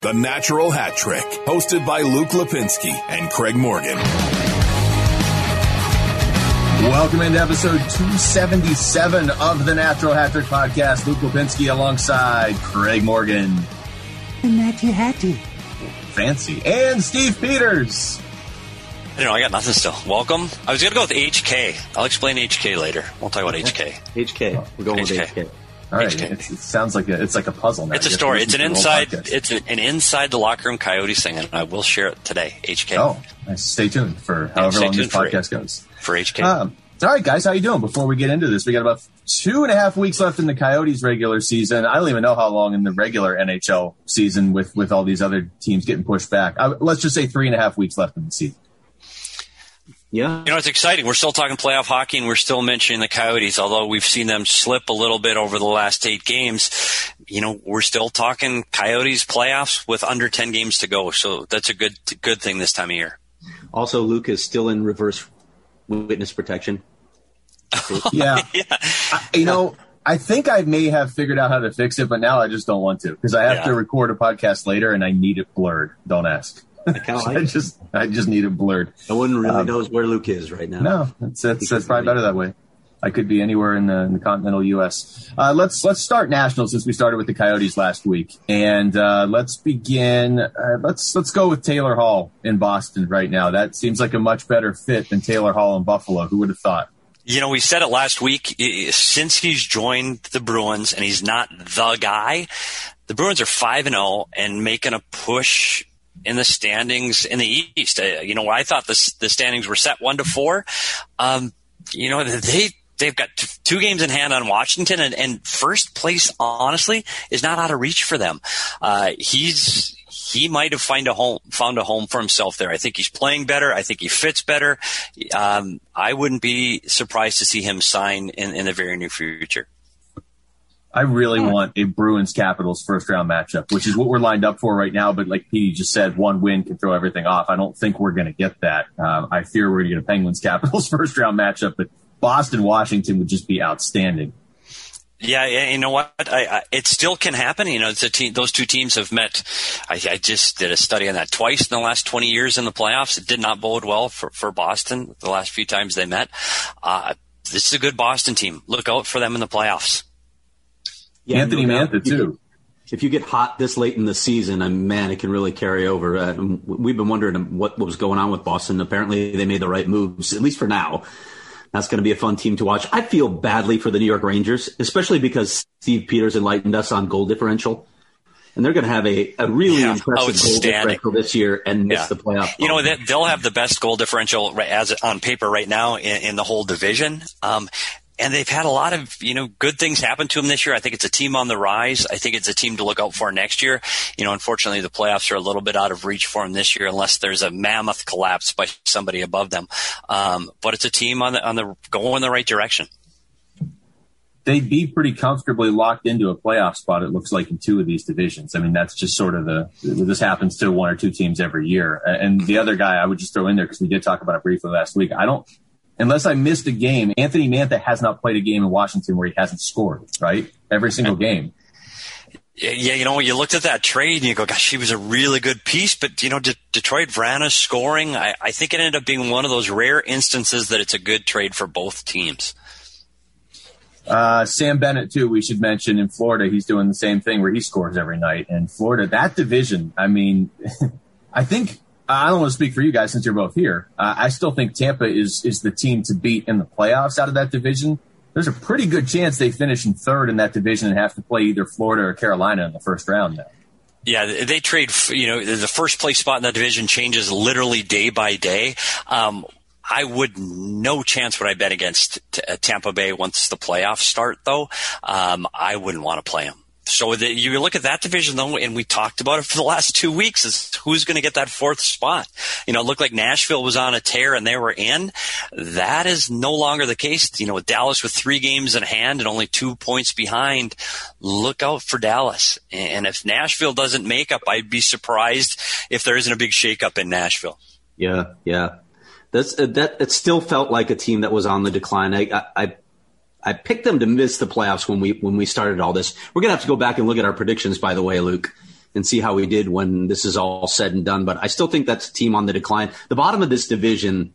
The Natural Hat Trick, hosted by Luke Lipinski and Craig Morgan. Welcome into episode 277 of the Natural Hat Trick podcast. Luke Lipinski alongside Craig Morgan. The Natty Hattie. Fancy. And Steve Peters. I don't know. I got nothing still. Welcome. I was going to go with HK. I'll explain HK later. We'll talk about HK. HK. We're going with HK. All right, it sounds like a, it's like a puzzle. Now. It's a story. It's an inside. It's an, an, inside the locker room Coyotes thing, and I will share it today. HK. Oh, nice. Stay tuned for however long this podcast for, goes. For HK. Um, all right, guys, how you doing? Before we get into this, we got about two and a half weeks left in the Coyotes regular season. I don't even know how long in the regular NHL season with with all these other teams getting pushed back. I, let's just say three and a half weeks left in the season. Yeah. You know, it's exciting. We're still talking playoff hockey and we're still mentioning the Coyotes, although we've seen them slip a little bit over the last eight games. You know, we're still talking Coyotes playoffs with under 10 games to go. So that's a good, good thing this time of year. Also, Luke is still in reverse witness protection. yeah. yeah. I, you know, I think I may have figured out how to fix it, but now I just don't want to because I have yeah. to record a podcast later and I need it blurred. Don't ask. I, like I just I just need it blurred. No one really um, knows where Luke is right now. No, it's it's, it's probably better that way. I could be anywhere in the, in the continental U.S. Uh, let's let's start national since we started with the Coyotes last week, and uh, let's begin. Uh, let's let's go with Taylor Hall in Boston right now. That seems like a much better fit than Taylor Hall in Buffalo. Who would have thought? You know, we said it last week. Since he's joined the Bruins and he's not the guy, the Bruins are five and zero oh and making a push in the standings in the East. Uh, you know, I thought the the standings were set one to four. Um, you know, they they've got t- two games in hand on Washington, and, and, first place, honestly, is not out of reach for them. Uh, he's he might have find a home found a home for himself there. I think he's playing better. I think he fits better. Um, I wouldn't be surprised to see him sign in, in the very near future. I really want a Bruins Capitals first round matchup, which is what we're lined up for right now. But like Petey just said, one win can throw everything off. I don't think we're going to get that. Um, I fear we're going to get a Penguins Capitals first round matchup, but Boston Washington would just be outstanding. Yeah, you know what? I, I, it still can happen. You know, team, those two teams have met. I, I, just did a study on that twice in the last 20 years in the playoffs. It did not bode well for, for Boston the last few times they met. Uh, this is a good Boston team. Look out for them in the playoffs. Yeah, Anthony no Mantha too. If you get hot this late in the season, uh, man, it can really carry over. Uh, we've been wondering what, what was going on with Boston. Apparently, they made the right moves, at least for now. That's going to be a fun team to watch. I feel badly for the New York Rangers, especially because Steve Peters enlightened us on goal differential. And they're going to have a, a really yeah, impressive goal differential this year and miss yeah. the playoff. You know, they'll have the best goal differential as on paper right now in, in the whole division. Um, and they've had a lot of you know good things happen to them this year. I think it's a team on the rise. I think it's a team to look out for next year. You know, unfortunately, the playoffs are a little bit out of reach for them this year, unless there's a mammoth collapse by somebody above them. Um, but it's a team on the on the going in the right direction. They'd be pretty comfortably locked into a playoff spot. It looks like in two of these divisions. I mean, that's just sort of the this happens to one or two teams every year. And the other guy I would just throw in there because we did talk about it briefly last week. I don't unless I missed a game, Anthony Mantha has not played a game in Washington where he hasn't scored, right? Every single game. Yeah, you know, when you looked at that trade and you go, gosh, she was a really good piece, but you know, De- Detroit Vrana scoring, I, I think it ended up being one of those rare instances that it's a good trade for both teams. Uh, Sam Bennett too. We should mention in Florida, he's doing the same thing where he scores every night. And Florida, that division, I mean, I think I don't want to speak for you guys since you're both here. Uh, I still think Tampa is is the team to beat in the playoffs out of that division. There's a pretty good chance they finish in third in that division and have to play either Florida or Carolina in the first round now. Yeah, they trade. You know, the first place spot in that division changes literally day by day. Um, I would no chance would I bet against Tampa Bay once the playoffs start, though. Um, I wouldn't want to play them. So the, you look at that division though, and we talked about it for the last two weeks is who's going to get that fourth spot. You know, it looked like Nashville was on a tear and they were in. That is no longer the case. You know, with Dallas with three games in hand and only two points behind, look out for Dallas. And if Nashville doesn't make up, I'd be surprised if there isn't a big shakeup in Nashville. Yeah, yeah. That's that. It still felt like a team that was on the decline. I I picked them to miss the playoffs when we when we started all this. We're gonna have to go back and look at our predictions, by the way, Luke, and see how we did when this is all said and done. But I still think that's a team on the decline. The bottom of this division,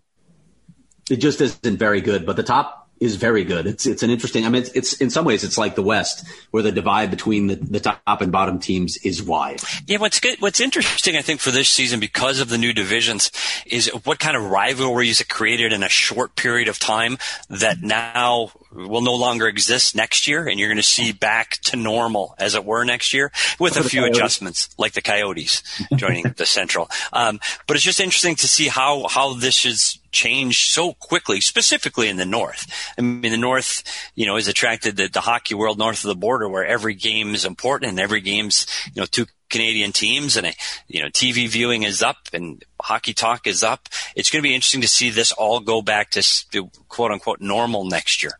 it just isn't very good. But the top is very good. It's it's an interesting. I mean, it's, it's, in some ways it's like the West, where the divide between the, the top and bottom teams is wide. Yeah, what's good, what's interesting, I think, for this season because of the new divisions is what kind of rivalries it created in a short period of time that now will no longer exist next year, and you're going to see back to normal as it were next year with a few Coyotes. adjustments, like the Coyotes joining the Central. Um, but it's just interesting to see how how this is changed so quickly, specifically in the North. I mean, the North, you know, is attracted to the hockey world north of the border where every game is important and every game's, you know, two Canadian teams and, you know, TV viewing is up and hockey talk is up. It's going to be interesting to see this all go back to quote unquote normal next year.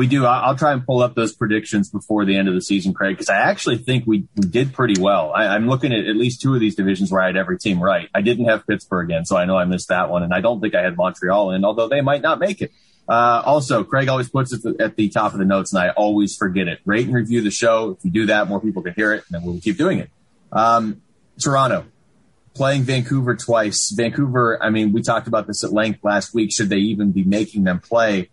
We do. I'll try and pull up those predictions before the end of the season, Craig, because I actually think we, we did pretty well. I, am looking at at least two of these divisions where I had every team right. I didn't have Pittsburgh in, so I know I missed that one, and I don't think I had Montreal in, although they might not make it. Uh, also, Craig always puts it at the top of the notes, and I always forget it. Rate and review the show. If you do that, more people can hear it, and then we'll keep doing it. Um, Toronto playing Vancouver twice. Vancouver, I mean, we talked about this at length last week. Should they even be making them play?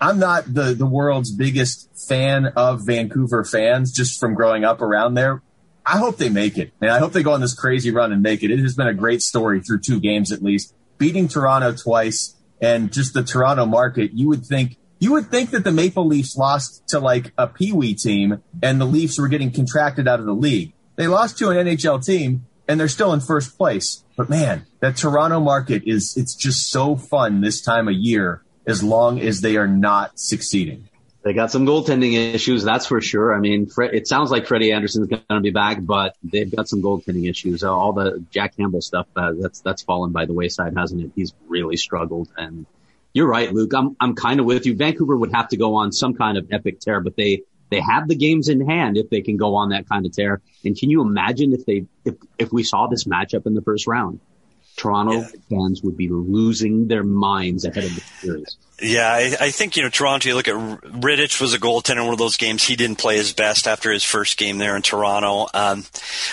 I'm not the, the world's biggest fan of Vancouver fans just from growing up around there. I hope they make it. And I hope they go on this crazy run and make it. It has been a great story through two games at least. Beating Toronto twice and just the Toronto market, you would think you would think that the Maple Leafs lost to like a Pee Wee team and the Leafs were getting contracted out of the league. They lost to an NHL team and they're still in first place. But man, that Toronto market is it's just so fun this time of year as long as they are not succeeding. They got some goaltending issues, that's for sure. I mean, it sounds like Freddie Andersen's going to be back, but they've got some goaltending issues. All the Jack Campbell stuff uh, that's that's fallen by the wayside, hasn't it? He's really struggled, and you're right, Luke. I'm I'm kind of with you. Vancouver would have to go on some kind of epic tear, but they they have the games in hand if they can go on that kind of tear. And can you imagine if they if if we saw this matchup in the first round? Toronto yeah. fans would be losing their minds ahead of the series. Yeah, I, I, think you know Toronto. You look at Rittich was a goaltender in one of those games. He didn't play his best after his first game there in Toronto. Um,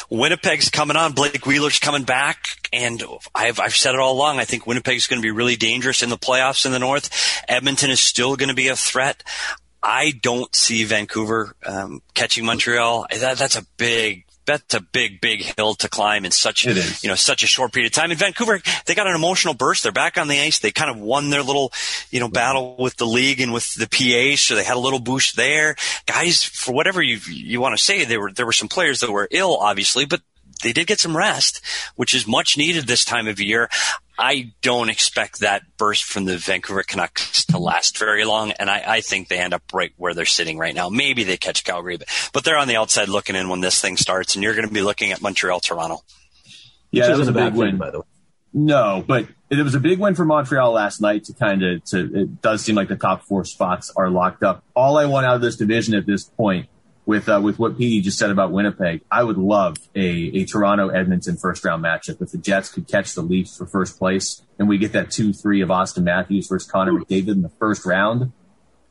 Winnipeg's coming on. Blake Wheeler's coming back, and I've I've said it all along. I think Winnipeg's going to be really dangerous in the playoffs in the North. Edmonton is still going to be a threat. I don't see Vancouver um, catching Montreal. That, that's a big that's a big, big hill to climb in such, you know, such a short period of time. In Vancouver, they got an emotional burst. They're back on the ice. They kind of won their little, you know, battle with the league and with the PA. So they had a little boost there. Guys, for whatever you, you want to say, there were, there were some players that were ill, obviously, but they did get some rest, which is much needed this time of year. I don't expect that burst from the Vancouver Canucks to last very long, and I, I, think they end up right where they're sitting right now. Maybe they catch Calgary, but, but they're on the outside looking in when this thing starts, and you're going to be looking at Montreal, Toronto. Yeah, that was a big win, by the way. No, but it was a big win for Montreal last night to kind of to. It does seem like the top four spots are locked up. All I want out of this division at this point with uh, with what Petey just said about Winnipeg, I would love a, a Toronto Edmonton first round matchup. If the Jets could catch the Leafs for first place and we get that two three of Auston Matthews versus Connor McDavid in the first round,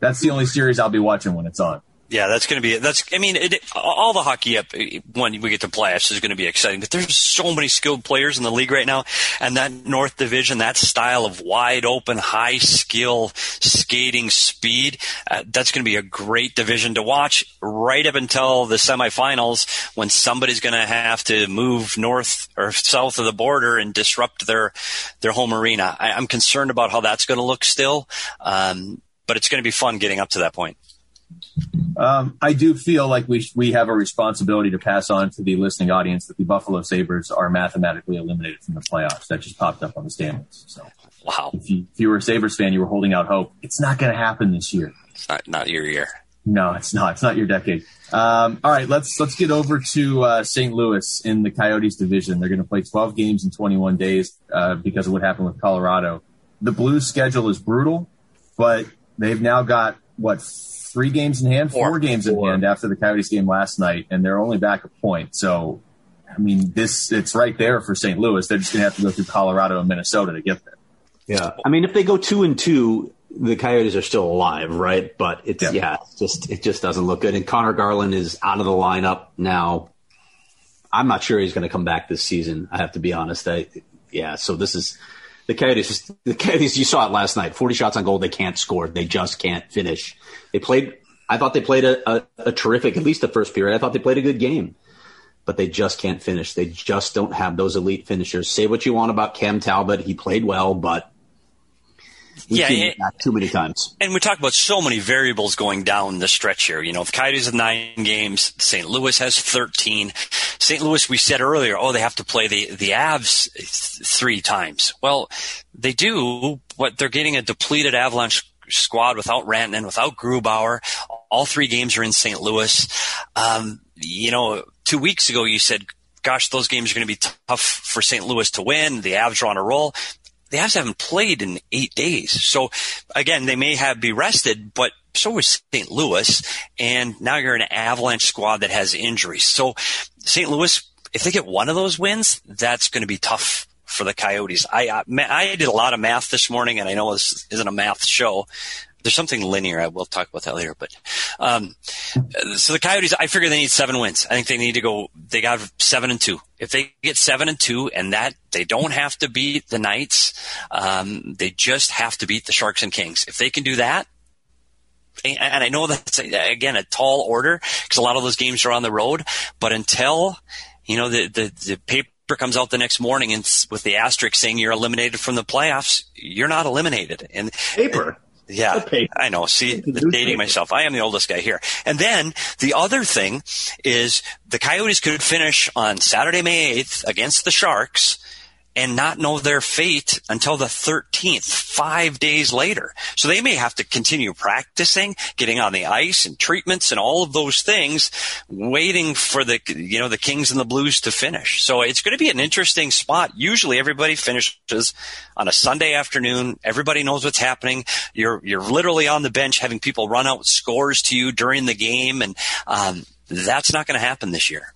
that's the only series I'll be watching when it's on. Yeah, that's going to be that's. I mean, it, all the hockey up when we get to playoffs is going to be exciting. But there's so many skilled players in the league right now, and that North Division, that style of wide open, high skill skating speed, uh, that's going to be a great division to watch right up until the semifinals when somebody's going to have to move north or south of the border and disrupt their their home arena. I, am concerned about how that's going to look still, um, but it's going to be fun getting up to that point. Um, I do feel like we we have a responsibility to pass on to the listening audience that the Buffalo Sabres are mathematically eliminated from the playoffs. That just popped up on the standings. So, wow! If you, if you were a Sabres fan, you were holding out hope. It's not going to happen this year. It's not not your year. No, it's not. It's not your decade. Um, all right, let's let's get over to uh, St. Louis in the Coyotes division. They're going to play 12 games in 21 days uh, because of what happened with Colorado. The Blues' schedule is brutal, but they've now got what three games in hand, four, four games four. in hand after the Coyotes game last night, and they're only back a point. So, I mean, this it's right there for St. Louis. They're just going to have to go through Colorado and Minnesota to get there. Yeah, I mean, if they go two and two, the Coyotes are still alive, right? But it's yeah, yeah just it just doesn't look good. And Conor Garland is out of the lineup now. I'm not sure he's going to come back this season. I have to be honest. I, yeah, so this is the Coyotes. The Coyotes, you saw it last night. 40 shots on goal. They can't score. They just can't finish. They played. I thought they played a, a, a terrific, at least the first period. I thought they played a good game, but they just can't finish. They just don't have those elite finishers. Say what you want about Cam Talbot. He played well, but We've yeah, it, too many times. And we talk about so many variables going down the stretch here. You know, the Coyotes have nine games. St. Louis has 13. St. Louis, we said earlier, oh, they have to play the, the Avs three times. Well, they do, but they're getting a depleted Avalanche squad without Rantanen, without Grubauer. All three games are in St. Louis. Um, you know, two weeks ago you said, gosh, those games are going to be tough for St. Louis to win. The Avs are on a roll the Avs haven't played in eight days. So again, they may have be rested, but so was St. Louis. And now you're an Avalanche squad that has injuries. So St. Louis, if they get one of those wins, that's going to be tough for the Coyotes. I, I, I did a lot of math this morning, and I know this isn't a math show, there's something linear. I will talk about that later. But um, so the Coyotes, I figure they need seven wins. I think they need to go. They got seven and two. If they get seven and two, and that they don't have to beat the Knights, um, they just have to beat the Sharks and Kings. If they can do that, and I know that's again a tall order because a lot of those games are on the road. But until you know the the, the paper comes out the next morning and with the asterisk saying you're eliminated from the playoffs, you're not eliminated. And paper. Uh, yeah, paper. I know. See, dating myself. I am the oldest guy here. And then the other thing is the Coyotes could finish on Saturday, May 8th against the Sharks and not know their fate until the 13th, five days later. So they may have to continue practicing, getting on the ice and treatments and all of those things, waiting for the, you know, the Kings and the Blues to finish. So it's going to be an interesting spot. Usually everybody finishes on a Sunday afternoon. Everybody knows what's happening. You're, you're literally on the bench having people run out scores to you during the game. And, um, that's not going to happen this year.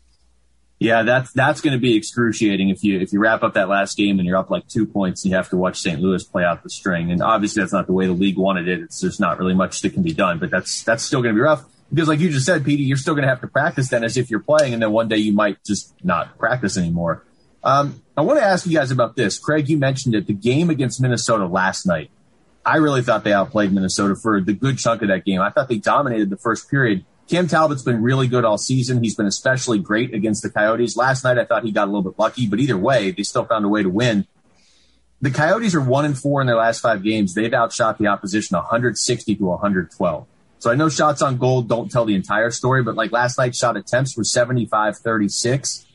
Yeah, that's that's going to be excruciating if you if you wrap up that last game and you're up like two points and you have to watch St. Louis play out the string. And obviously that's not the way the league wanted it. It's there's not really much that can be done, but that's that's still going to be rough because like you just said, Petey, you're still going to have to practice then as if you're playing, and then one day you might just not practice anymore. Um, I want to ask you guys about this. Craig, you mentioned it. The game against Minnesota last night. I really thought they outplayed Minnesota for the good chunk of that game. I thought they dominated the first period. Cam Talbot's been really good all season. He's been especially great against the Coyotes. Last night, I thought he got a little bit lucky, but either way, they still found a way to win. The Coyotes are one and four in their last five games. They've outshot the opposition 160 to 112. So I know shots on goal don't tell the entire story, but like last night's shot attempts were 75 36.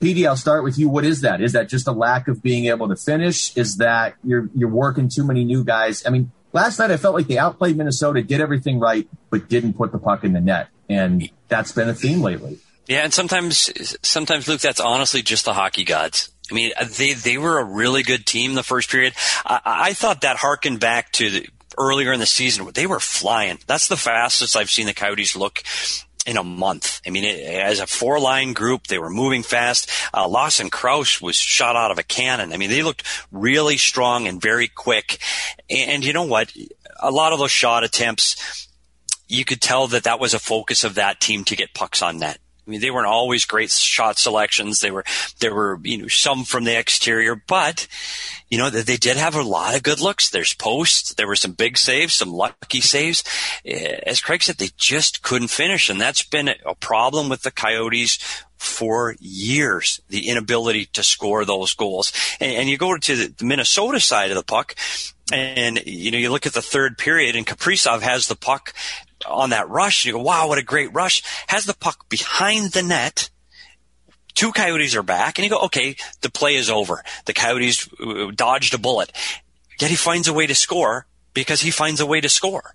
Petey, I'll start with you. What is that? Is that just a lack of being able to finish? Is that you're you're working too many new guys? I mean, last night I felt like they outplayed Minnesota, did everything right, but didn't put the puck in the net. And that's been a theme lately. Yeah, and sometimes, sometimes Luke, that's honestly just the hockey gods. I mean, they they were a really good team the first period. I, I thought that harkened back to the, earlier in the season. They were flying. That's the fastest I've seen the Coyotes look in a month. I mean, it, as a four line group, they were moving fast. Uh, Lawson Crouse was shot out of a cannon. I mean, they looked really strong and very quick. And you know what? A lot of those shot attempts, you could tell that that was a focus of that team to get pucks on net. I mean, they weren't always great shot selections. They were, there were, you know, some from the exterior, but, you know, they did have a lot of good looks. There's posts. There were some big saves, some lucky saves. Eh, as Craig said, they just couldn't finish. And that's been a problem with the Coyotes for years, the inability to score those goals. And, and you go to the Minnesota side of the puck and, you know, you look at the third period and Kaprizov has the puck on that rush. You go, wow, what a great rush. Has the puck behind the net. Two coyotes are back and you go, okay, the play is over. The coyotes uh, dodged a bullet. Yet he finds a way to score because he finds a way to score.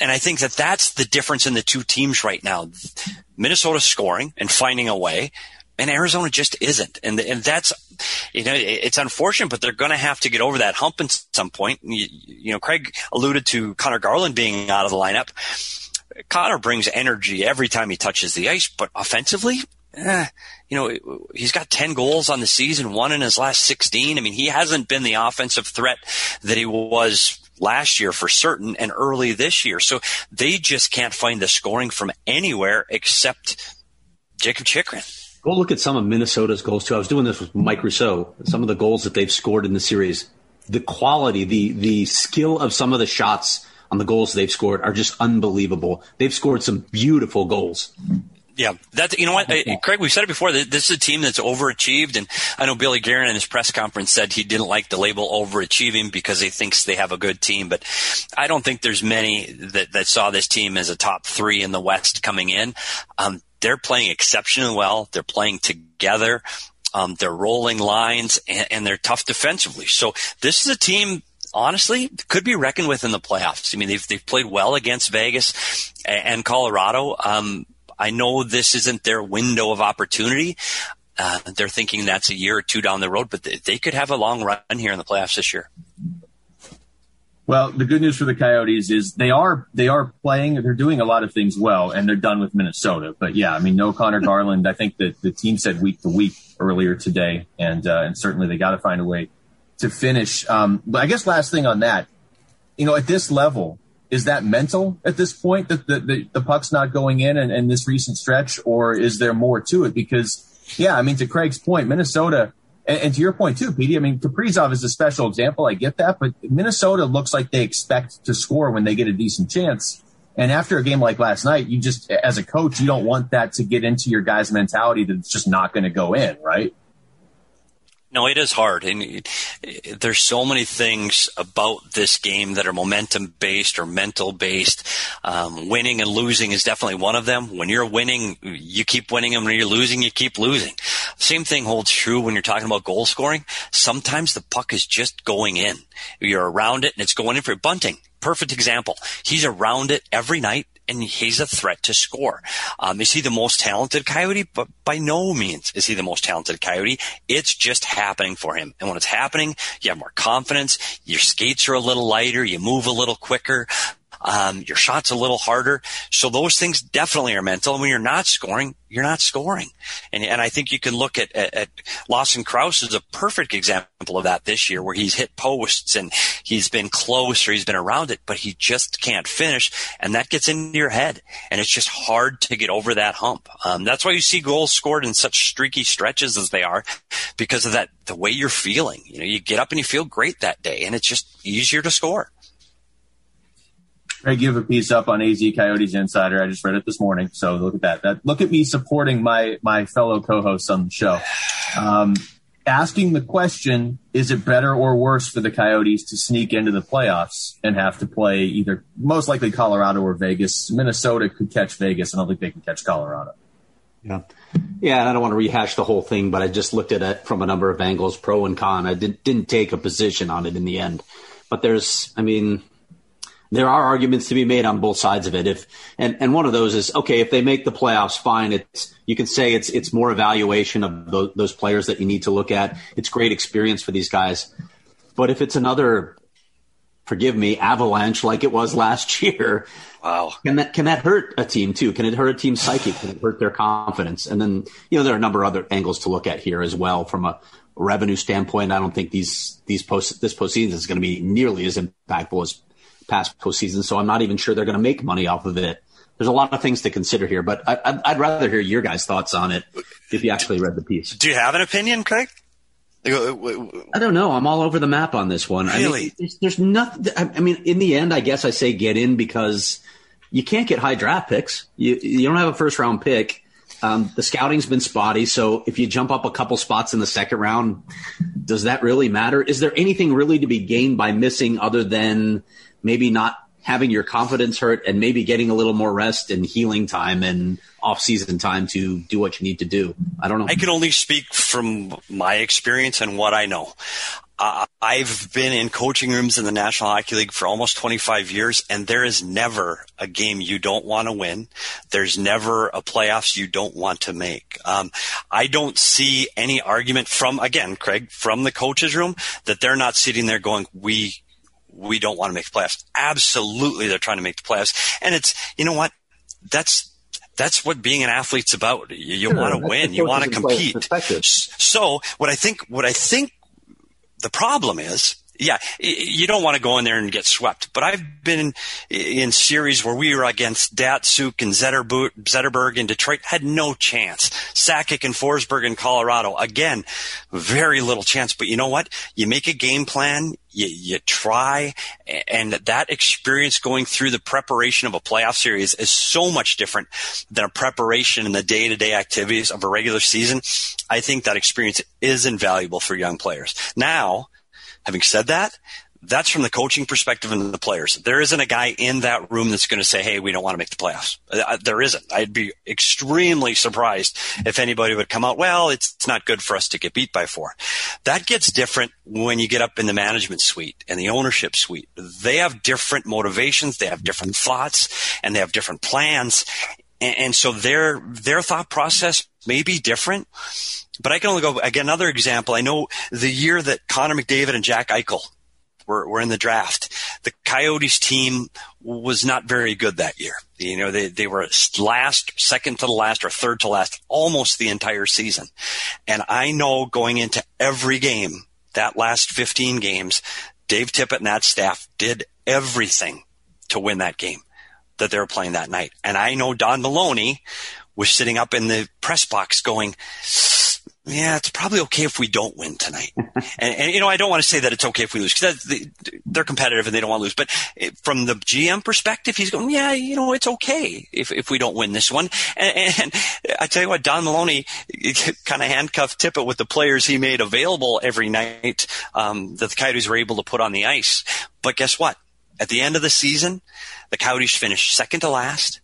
And I think that that's the difference in the two teams right now. Minnesota scoring and finding a way and Arizona just isn't. And and that's you know it's unfortunate, but they're going to have to get over that hump at some point. You, you, know, Craig alluded to Conor Garland being out of the lineup. Conor brings energy every time he touches the ice, but offensively, eh, you know, he's got 10 goals on the season, one in his last 16. I mean, he hasn't been the offensive threat that he was last year for certain and early this year. So they just can't find the scoring from anywhere except Jakob Chychrun. Go look at some of Minnesota's goals too. I was doing this with Mike Rousseau. Some of the goals that they've scored in the series, the quality, the the skill of some of the shots on the goals they've scored are just unbelievable. They've scored some beautiful goals. Yeah, that you know what, Craig. We've said it before. This is a team that's overachieved, and I know Billy Guerin in his press conference said he didn't like the label overachieving because he thinks they have a good team. But I don't think there's many that, that saw this team as a top three in the West coming in. Um, they're playing exceptionally well. They're playing together. Um, they're rolling lines and, and they're tough defensively. So this is a team honestly could be reckoned with in the playoffs. I mean, they've they've played well against Vegas and Colorado. Um, I know this isn't their window of opportunity. Uh, they're thinking that's a year or two down the road, but they, they could have a long run here in the playoffs this year. Well, the good news for the Coyotes is they are they are playing. They're doing a lot of things well, and they're done with Minnesota. But yeah, I mean, no Conor Garland. I think that the team said week to week earlier today, and uh, and certainly they got to find a way to finish. Um, but I guess last thing on that, you know, at this level, is that mental at this point that the, the, the puck's not going in and, and this recent stretch, or is there more to it? Because, yeah, I mean, to Craig's point, Minnesota, and, and to your point too, Petey, I mean, Kaprizov is a special example. I get that, but Minnesota looks like they expect to score when they get a decent chance. And after a game like last night, you just, as a coach, you don't want that to get into your guys' mentality that it's just not going to go in, right? No, it is hard. And there's so many things about this game that are momentum based or mental based. Um, winning and losing is definitely one of them. When you're winning, you keep winning, and when you're losing, you keep losing. Same thing holds true when you're talking about goal scoring. Sometimes the puck is just going in. You're around it and it's going in for Bunting. Perfect example. He's around it every night and he's a threat to score. Um, is he the most talented coyote? But by no means is he the most talented coyote. It's just happening for him. And when it's happening, you have more confidence. Your skates are a little lighter. You move a little quicker. Um, your shot's a little harder. So those things definitely are mental. And when you're not scoring, you're not scoring. And, and I think you can look at, at, at Lawson Crouse is a perfect example of that this year where he's hit posts and he's been close or he's been around it, but he just can't finish. And that gets into your head. And it's just hard to get over that hump. Um, that's why you see goals scored in such streaky stretches as they are because of that, the way you're feeling. You know, you get up and you feel great that day and it's just easier to score. I give a piece up on AZ Coyotes Insider. I just read it this morning, so look at that. That look at me supporting my my fellow co-hosts on the show. Um, asking the question: Is it better or worse for the Coyotes to sneak into the playoffs and have to play either most likely Colorado or Vegas? Minnesota could catch Vegas. I don't think they can catch Colorado. Yeah. Yeah, and I don't want to rehash the whole thing, but I just looked at it from a number of angles, pro and con. I did, didn't take a position on it in the end. But there's, I mean, there are arguments to be made on both sides of it. If and, and one of those is okay if they make the playoffs, fine. It's you can say it's it's more evaluation of those, those players that you need to look at. It's great experience for these guys, but if it's another, forgive me, avalanche like it was last year, wow, can that can that hurt a team too? Can it hurt a team's psyche? Can it hurt their confidence? And then you know there are a number of other angles to look at here as well from a revenue standpoint. I don't think these these post this postseason is going to be nearly as impactful as past postseason, so I'm not even sure they're going to make money off of it. There's a lot of things to consider here, but I, would rather hear your guys' thoughts on it if you actually read the piece. Do you have an opinion, Craig? I don't know. I'm all over the map on this one. Really? I mean, there's, there's nothing. I mean, in the end, I guess I say get in because you can't get high draft picks. You you don't have a first round pick. Um, the scouting's been spotty, so if you jump up a couple spots in the second round, does that really matter? Is there anything really to be gained by missing other than maybe not having your confidence hurt and maybe getting a little more rest and healing time and off season time to do what you need to do. I don't know. I can only speak from my experience and what I know. Uh, I've been in coaching rooms in the National Hockey League for almost 25 years, and there is never a game you don't want to win. There's never a playoffs you don't want to make. Um, I don't see any argument from, again, Craig, from the coaches room that they're not sitting there going, we we don't want to make the playoffs. Absolutely, they're trying to make the playoffs. And it's, you know what? That's, that's what being an athlete's about. You, you sure, want to win. You want to compete. So what I think, what I think the problem is, yeah, you don't want to go in there and get swept. But I've been in series where we were against Datsyuk and Zetterberg in Detroit, had no chance. Sakic and Forsberg in Colorado, again, very little chance. But you know what? You make a game plan, you, you try, and that experience going through the preparation of a playoff series is so much different than a preparation in the day to day activities of a regular season. I think that experience is invaluable for young players. Now, Having said that, that's from the coaching perspective and the players. There isn't a guy in that room that's going to say, "Hey, we don't want to make the playoffs." Uh, there isn't. I'd be extremely surprised if anybody would come out. Well, it's, it's not good for us to get beat by four. That gets different when you get up in the management suite and the ownership suite. They have different motivations, they have different thoughts, and they have different plans, and, and so their their thought process may be different. But I can only go again. Another example. I know the year that Connor McDavid and Jack Eichel were, were in the draft, the Coyotes team was not very good that year. You know, they, they were last, second to the last or third to last almost the entire season. And I know going into every game, that last 15 games, Dave Tippett and that staff did everything to win that game that they were playing that night. And I know Don Maloney was sitting up in the press box going, yeah, it's probably okay if we don't win tonight. and, and, you know, I don't want to say that it's okay if we lose because they're competitive and they don't want to lose. But from the GM perspective, he's going, yeah, you know, it's okay if, if we don't win this one. And, and I tell you what, Don Maloney kind of handcuffed Tippett with the players he made available every night um, that the Coyotes were able to put on the ice. But guess what? At the end of the season, the Coyotes finished second to last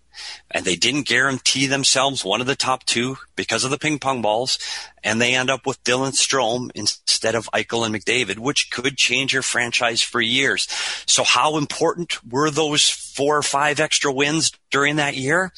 and they didn't guarantee themselves one of the top two because of the ping pong balls, and they end up with Dylan Strome instead of Eichel and McDavid, which could change your franchise for years. So how important were those four or five extra wins during that year?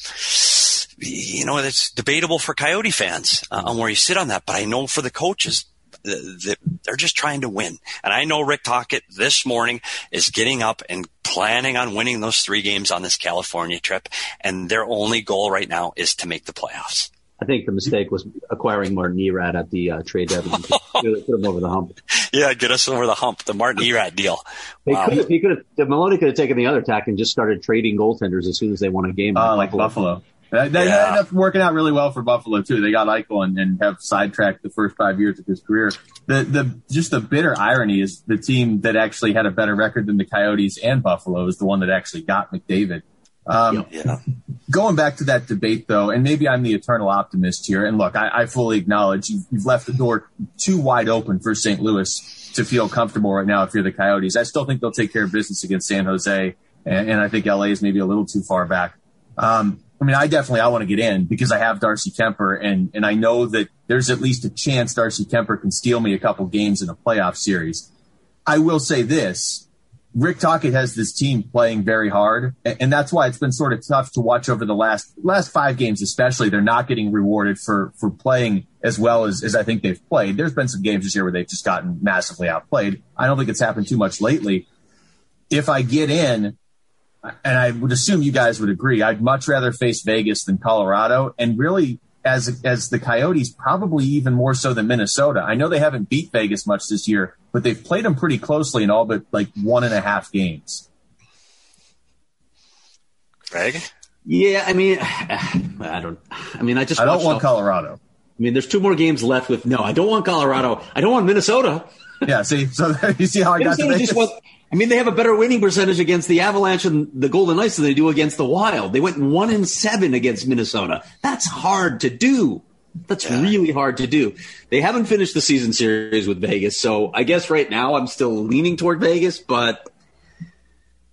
You know, it's debatable for Coyote fans uh, on where you sit on that, but I know for the coaches, they're just trying to win. And I know Rick Tocchet this morning is getting up and planning on winning those three games on this California trip. And their only goal right now is to make the playoffs. I think the mistake was acquiring Martin Erat at the uh, trade deadline. put him over the hump. Yeah, get us over the hump. The Martin Erat deal. Wow. He could, he could have, Maloney could have taken the other tack and just started trading goaltenders as soon as they won a game. Uh, like Buffalo. That, that yeah. ended up working out really well for Buffalo too. They got Eichel and, and have sidetracked the first five years of his career. The the just the bitter irony is the team that actually had a better record than the Coyotes and Buffalo is the one that actually got McDavid. Um, yeah. Going back to that debate though, and maybe I'm the eternal optimist here. And look, I, I fully acknowledge you've, you've left the door too wide open for St. Louis to feel comfortable right now if you're the Coyotes. I still think they'll take care of business against San Jose, and, and I think LA is maybe a little too far back. Um, I mean, I definitely I want to get in because I have Darcy Kuemper, and and I know that there's at least a chance Darcy Kuemper can steal me a couple games in a playoff series. I will say this: Rick Tocchet has this team playing very hard, and that's why it's been sort of tough to watch over the last last five games, especially. They're not getting rewarded for for playing as well as as I think they've played. There's been some games this year where they've just gotten massively outplayed. I don't think it's happened too much lately. If I get in, and I would assume you guys would agree. I'd much rather face Vegas than Colorado, and really, as as the Coyotes, probably even more so than Minnesota. I know they haven't beat Vegas much this year, but they've played them pretty closely in all but like one and a half games. Greg, yeah, I mean, I don't. I mean, I just I don't want all, Colorado. I mean, there's two more games left with no. I don't want Colorado. I don't want Minnesota. Yeah, see, so you see how I got to Vegas. Want, I mean, they have a better winning percentage against the Avalanche and the Golden Knights than they do against the Wild. They went one in seven against Minnesota. That's hard to do. That's yeah. really hard to do. They haven't finished the season series with Vegas, so I guess right now I'm still leaning toward Vegas, but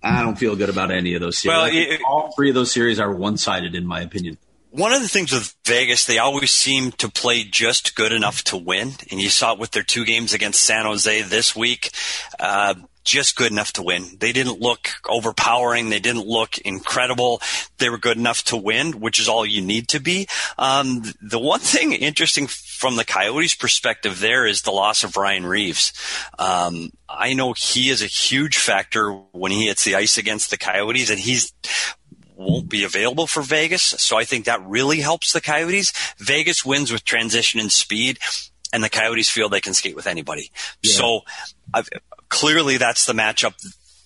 I don't feel good about any of those series. Well, it, all three of those series are one sided, in my opinion one of the things with Vegas, they always seem to play just good enough to win. And you saw it with their two games against San Jose this week. Uh, just good enough to win. They didn't look overpowering. They didn't look incredible. They were good enough to win, which is all you need to be. Um, the one thing interesting from the Coyotes' perspective there is the loss of Ryan Reaves. Um, I know he is a huge factor when he hits the ice against the Coyotes, and he's won't be available for Vegas. So I think that really helps the Coyotes. Vegas wins with transition and speed and the Coyotes feel they can skate with anybody. Yeah. So I've, clearly that's the matchup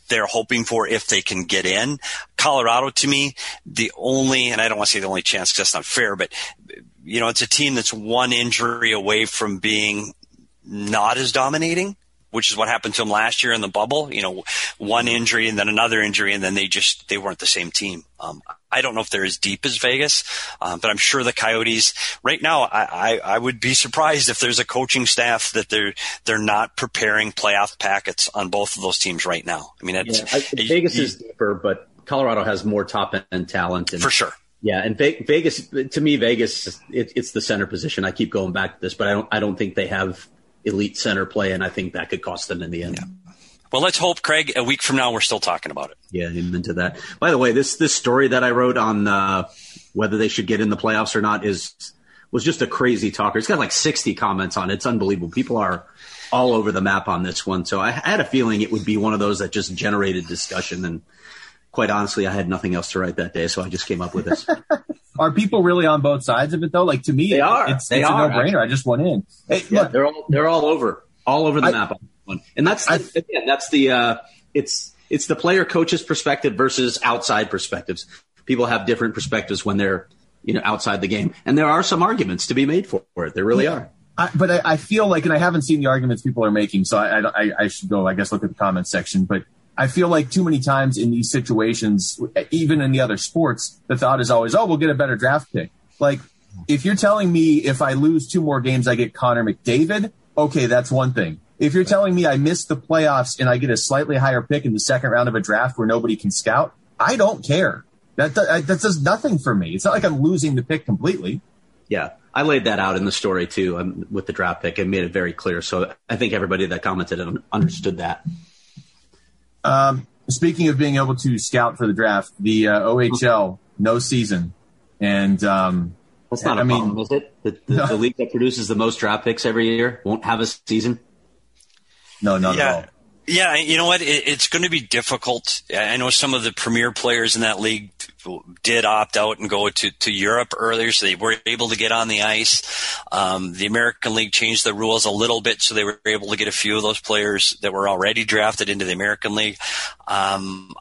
they're hoping for if they can get in. Colorado, to me, the only, and I don't want to say the only chance because that's not fair, but you know, it's a team that's one injury away from being not as dominating which is what happened to them last year in the bubble. You know, one injury and then another injury, and then they just they weren't the same team. Um, I don't know if they're as deep as Vegas, um, but I'm sure the Coyotes right now. I, I, I, would be surprised if there's a coaching staff that they're they're not preparing playoff packets on both of those teams right now. I mean, yeah, I, Vegas you, is deeper, but Colorado has more top end talent. And, for sure. Yeah, and Vegas to me, Vegas it, it's the center position. I keep going back to this, but I don't I don't think they have elite center play, and I think that could cost them in the end. Yeah. Well, let's hope, Craig. A week from now, we're still talking about it. Yeah, into that. By the way, this this story that I wrote on uh, whether they should get in the playoffs or not is was just a crazy talker. It's got like sixty comments on it. It's unbelievable. People are all over the map on this one. So I had a feeling it would be one of those that just generated discussion. And quite honestly, I had nothing else to write that day, so I just came up with this. are people really on both sides of it though? Like to me, they are. It's, they it's are. a no-brainer. I just went in. Hey, yeah, look, they're all they're all over, all over the I, map on one. And that's I, again, that's the uh, it's it's the player coach's perspective versus outside perspectives. People have different perspectives when they're you know outside the game, and there are some arguments to be made for it. There really yeah. are. I, but I, I, feel like, and I haven't seen the arguments people are making, so I, I, should go, I guess, look at the comments section. But I feel like too many times in these situations, even in the other sports, the thought is always, oh, we'll get a better draft pick. Like, if you're telling me if I lose two more games, I get Connor McDavid, okay, that's one thing. If you're telling me I missed the playoffs and I get a slightly higher pick in the second round of a draft where nobody can scout, I don't care. That, that, that does nothing for me. It's not like I'm losing the pick completely. Yeah. I laid that out in the story too um, with the draft pick and made it very clear. So I think everybody that commented understood that. Um, speaking of being able to scout for the draft, the uh, OHL no season, and um, that's not I a mean, problem, is it? The, the, no. the, league that produces the most draft picks every year won't have a season. No, not yeah. at all. Yeah, you know what? It, it's going to be difficult. I know some of the premier players in that league did opt out and go to, to Europe earlier, so they were able to get on the ice. Um, the American League changed the rules a little bit, so they were able to get a few of those players that were already drafted into the American League. Um,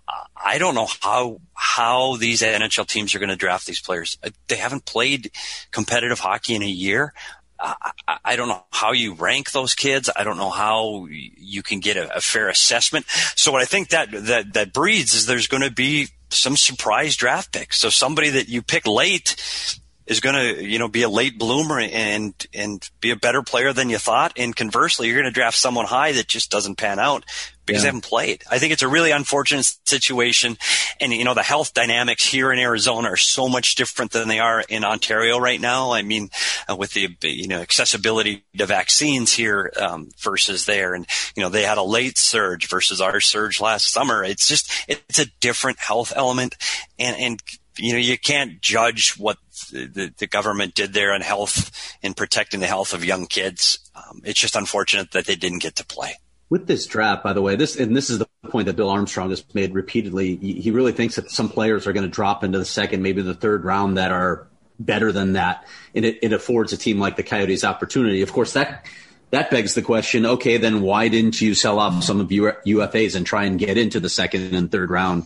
I don't know how how these NHL teams are going to draft these players. They haven't played competitive hockey in a year. I, don't know how you rank those kids. I don't know how you can get a, a fair assessment. So what I think that that that breeds is there's going to be some surprise draft picks. So somebody that you pick late is going to, you know, be a late bloomer and and be a better player than you thought. And conversely, you're going to draft someone high that just doesn't pan out because yeah. they haven't played. I think it's a really unfortunate situation. And you know, the health dynamics here in Arizona are so much different than they are in Ontario right now. I mean, uh, with the you know accessibility to vaccines here um, versus there, and you know, they had a late surge versus our surge last summer. It's just it's a different health element, and and you know, you can't judge what the, the government did there in health in protecting the health of young kids. Um, it's just unfortunate that they didn't get to play. With this draft, by the way, this and this is the point that Bill Armstrong has made repeatedly. He really thinks that some players are going to drop into the second, maybe the third round that are better than that, and it, it affords a team like the Coyotes opportunity. Of course, that that begs the question: Okay, then why didn't you sell off some of your UFAs and try and get into the second and third round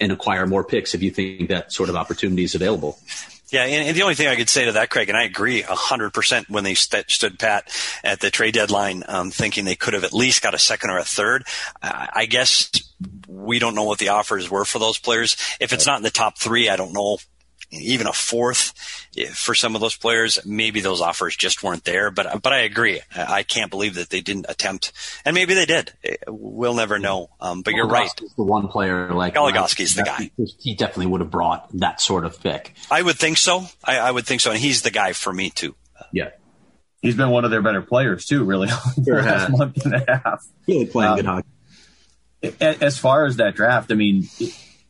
and acquire more picks if you think that sort of opportunity is available. Yeah, and, and, the only thing I could say to that, Craig, and I agree 100% when they st- stood pat at the trade deadline, um, thinking they could have at least got a second or a third. Uh, I guess we don't know what the offers were for those players. If it's not in the top three, I don't know even a fourth for some of those players. Maybe those offers just weren't there, but but I agree. I can't believe that they didn't attempt, and maybe they did. We'll never know. Um, but you're right. The one player like Goligoski's the guy. He definitely would have brought that sort of pick. I would think so. I, I would think so, and he's the guy for me too. Yeah. He's been one of their better players too, really, sure last month and a half. Really playing um, good hockey. As far as that draft, I mean,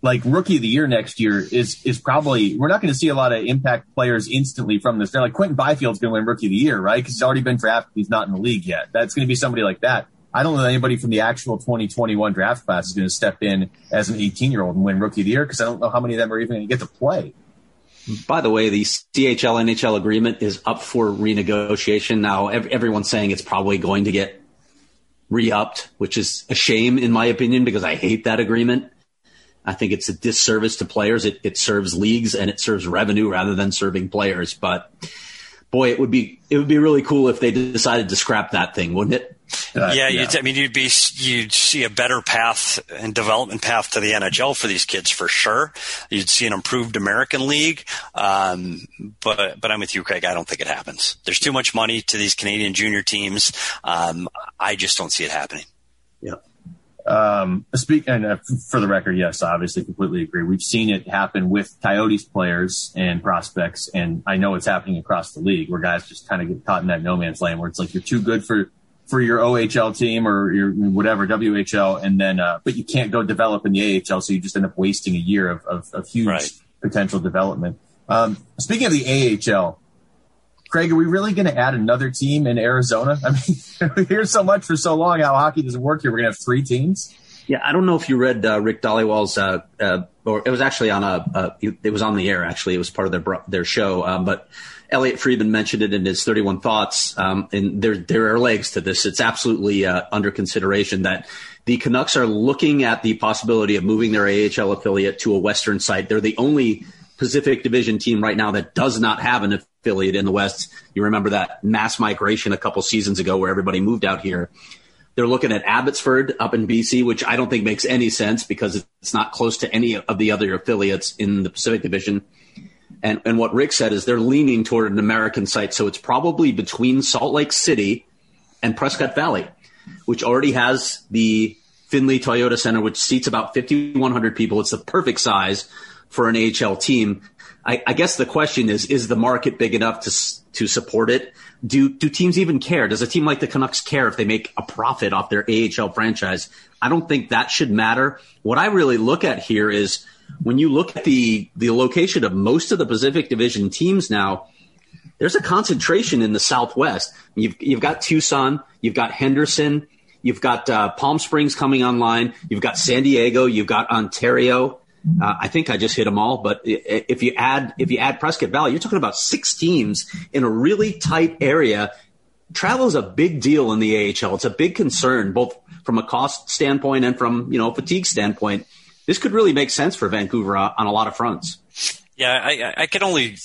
like rookie of the year next year is is probably we're not going to see a lot of impact players instantly from this. They're like Quinton Byfield's going to win rookie of the year, right? Because he's already been drafted. He's not in the league yet. That's going to be somebody like that. I don't know anybody from the actual 2021 draft class is going to step in as an 18 year old and win rookie of the year because I don't know how many of them are even going to get to play. By the way, the CHL NHL agreement is up for renegotiation now. Everyone's saying it's probably going to get re-upped, which is a shame in my opinion because I hate that agreement. I think it's a disservice to players. It, it serves leagues and it serves revenue rather than serving players. But boy, it would be it would be really cool if they decided to scrap that thing, wouldn't it? Uh, yeah, yeah. I mean, you'd be you'd see a better path and development path to the NHL for these kids for sure. You'd see an improved American League, um, but but I'm with you, Craig. I don't think it happens. There's too much money to these Canadian junior teams. Um, I just don't see it happening. Yeah. Um, speak and uh, for the record, yes, I obviously completely agree. We've seen it happen with Coyotes players and prospects, and I know it's happening across the league where guys just kind of get caught in that no man's land where it's like you're too good for for your OHL team or your whatever WHL, and then uh, but you can't go develop in the AHL, so you just end up wasting a year of of, of huge right. potential development. Um, speaking of the AHL, Craig, are we really going to add another team in Arizona? I mean, we hear so much for so long how hockey doesn't work here. We're going to have three teams. Yeah, I don't know if you read uh, Rick Dhaliwal's, uh, uh, or it was actually on a, it was on the air. Actually, it was part of their their show. Um, but Elliotte Friedman mentioned it in his 31 thoughts. Um, and there there are legs to this. It's absolutely uh, under consideration that the Canucks are looking at the possibility of moving their AHL affiliate to a Western site. They're the only Pacific Division team right now that does not have an affiliate in the West. You remember that mass migration a couple seasons ago where everybody moved out here. They're looking at Abbotsford up in BC, which I don't think makes any sense because it's not close to any of the other affiliates in the Pacific Division. And, and what Rick said is they're leaning toward an American site. So it's probably between Salt Lake City and Prescott Valley, which already has the Findlay Toyota Center, which seats about 5,100 people. It's the perfect size for an AHL team. I, I, guess the question is: Is the market big enough to to support it? Do do teams even care? Does a team like the Canucks care if they make a profit off their AHL franchise? I don't think that should matter. What I really look at here is when you look at the the location of most of the Pacific Division teams now. There's a concentration in the Southwest. You've you've got Tucson, you've got Henderson, you've got uh, Palm Springs coming online, you've got San Diego, you've got Ontario. Uh, I think I just hit them all, but if you add if you add Prescott Valley, you're talking about six teams in a really tight area. Travel is a big deal in the AHL. It's a big concern, both from a cost standpoint and from you know fatigue standpoint. This could really make sense for Vancouver on a lot of fronts. Yeah, I, I can only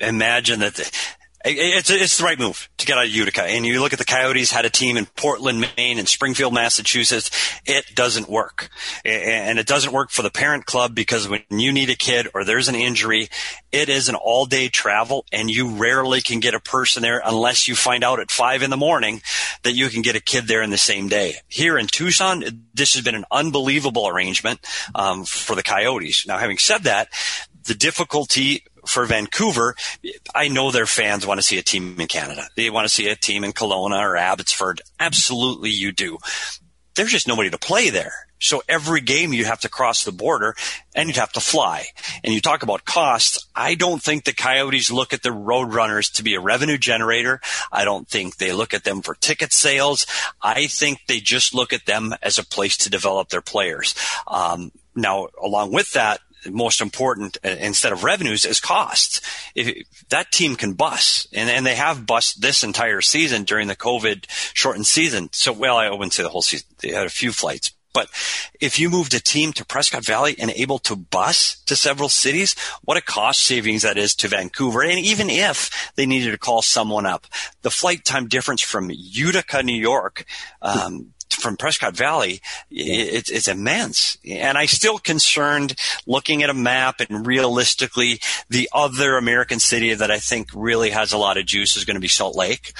imagine that the, it's, it's the right move to get out of Utica. And you look at the Coyotes had a team in Portland, Maine and Springfield, Massachusetts. It doesn't work. And it doesn't work for the parent club because when you need a kid or there's an injury, it is an all day travel and you rarely can get a person there unless you find out at five in the morning that you can get a kid there in the same day. Here in Tucson, this has been an unbelievable arrangement um, for the Coyotes. Now, having said that, the difficulty for Vancouver, I know their fans want to see a team in Canada. They want to see a team in Kelowna or Abbotsford. Absolutely, you do. There's just nobody to play there. So every game you have to cross the border and you'd have to fly. And you talk about costs. I don't think the Coyotes look at the Roadrunners to be a revenue generator. I don't think they look at them for ticket sales. I think they just look at them as a place to develop their players. Um, now, along with that, most important uh, instead of revenues is costs. If that team can bust, and, and they have bust this entire season during the COVID shortened season. So, well, I wouldn't say the whole season. They had a few flights, but if you moved a team to Prescott Valley and able to bus to several cities, what a cost savings that is to Vancouver. And even if they needed to call someone up, the flight time difference from Utica, New York, um, from Prescott Valley, it, it's immense. And I still concerned looking at a map and realistically, the other American city that I think really has a lot of juice is going to be Salt Lake.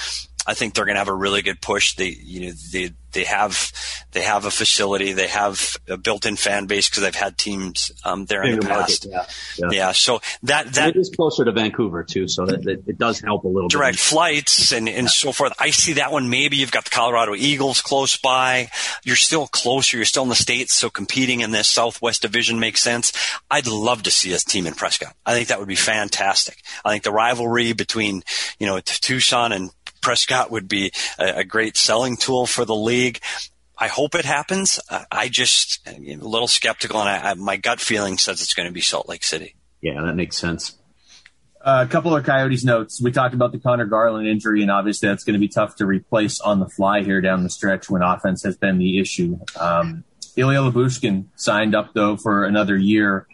I think they're going to have a really good push. They, you know, they, they have, they have a facility. They have a built-in fan base because they've had teams um, there in the past. Market, yeah, yeah. yeah, So that that and it is closer to Vancouver too, so that, that it does help a little. Bit. Direct bit. flights and and yeah. so forth. I see that one. Maybe you've got the Colorado Eagles close by. You're still closer. You're still in the states, so competing in this Southwest Division makes sense. I'd love to see a team in Prescott. I think that would be fantastic. I think the rivalry between you know Tucson and Prescott would be a, a great selling tool for the league. I hope it happens. I just am a little skeptical, and I, I, my gut feeling says it's going to be Salt Lake City. Yeah, that makes sense. Uh, a couple of Coyotes notes. We talked about the Conor Garland injury, and obviously that's going to be tough to replace on the fly here down the stretch when offense has been the issue. Um, Ilya Lyubushkin signed up though for another year.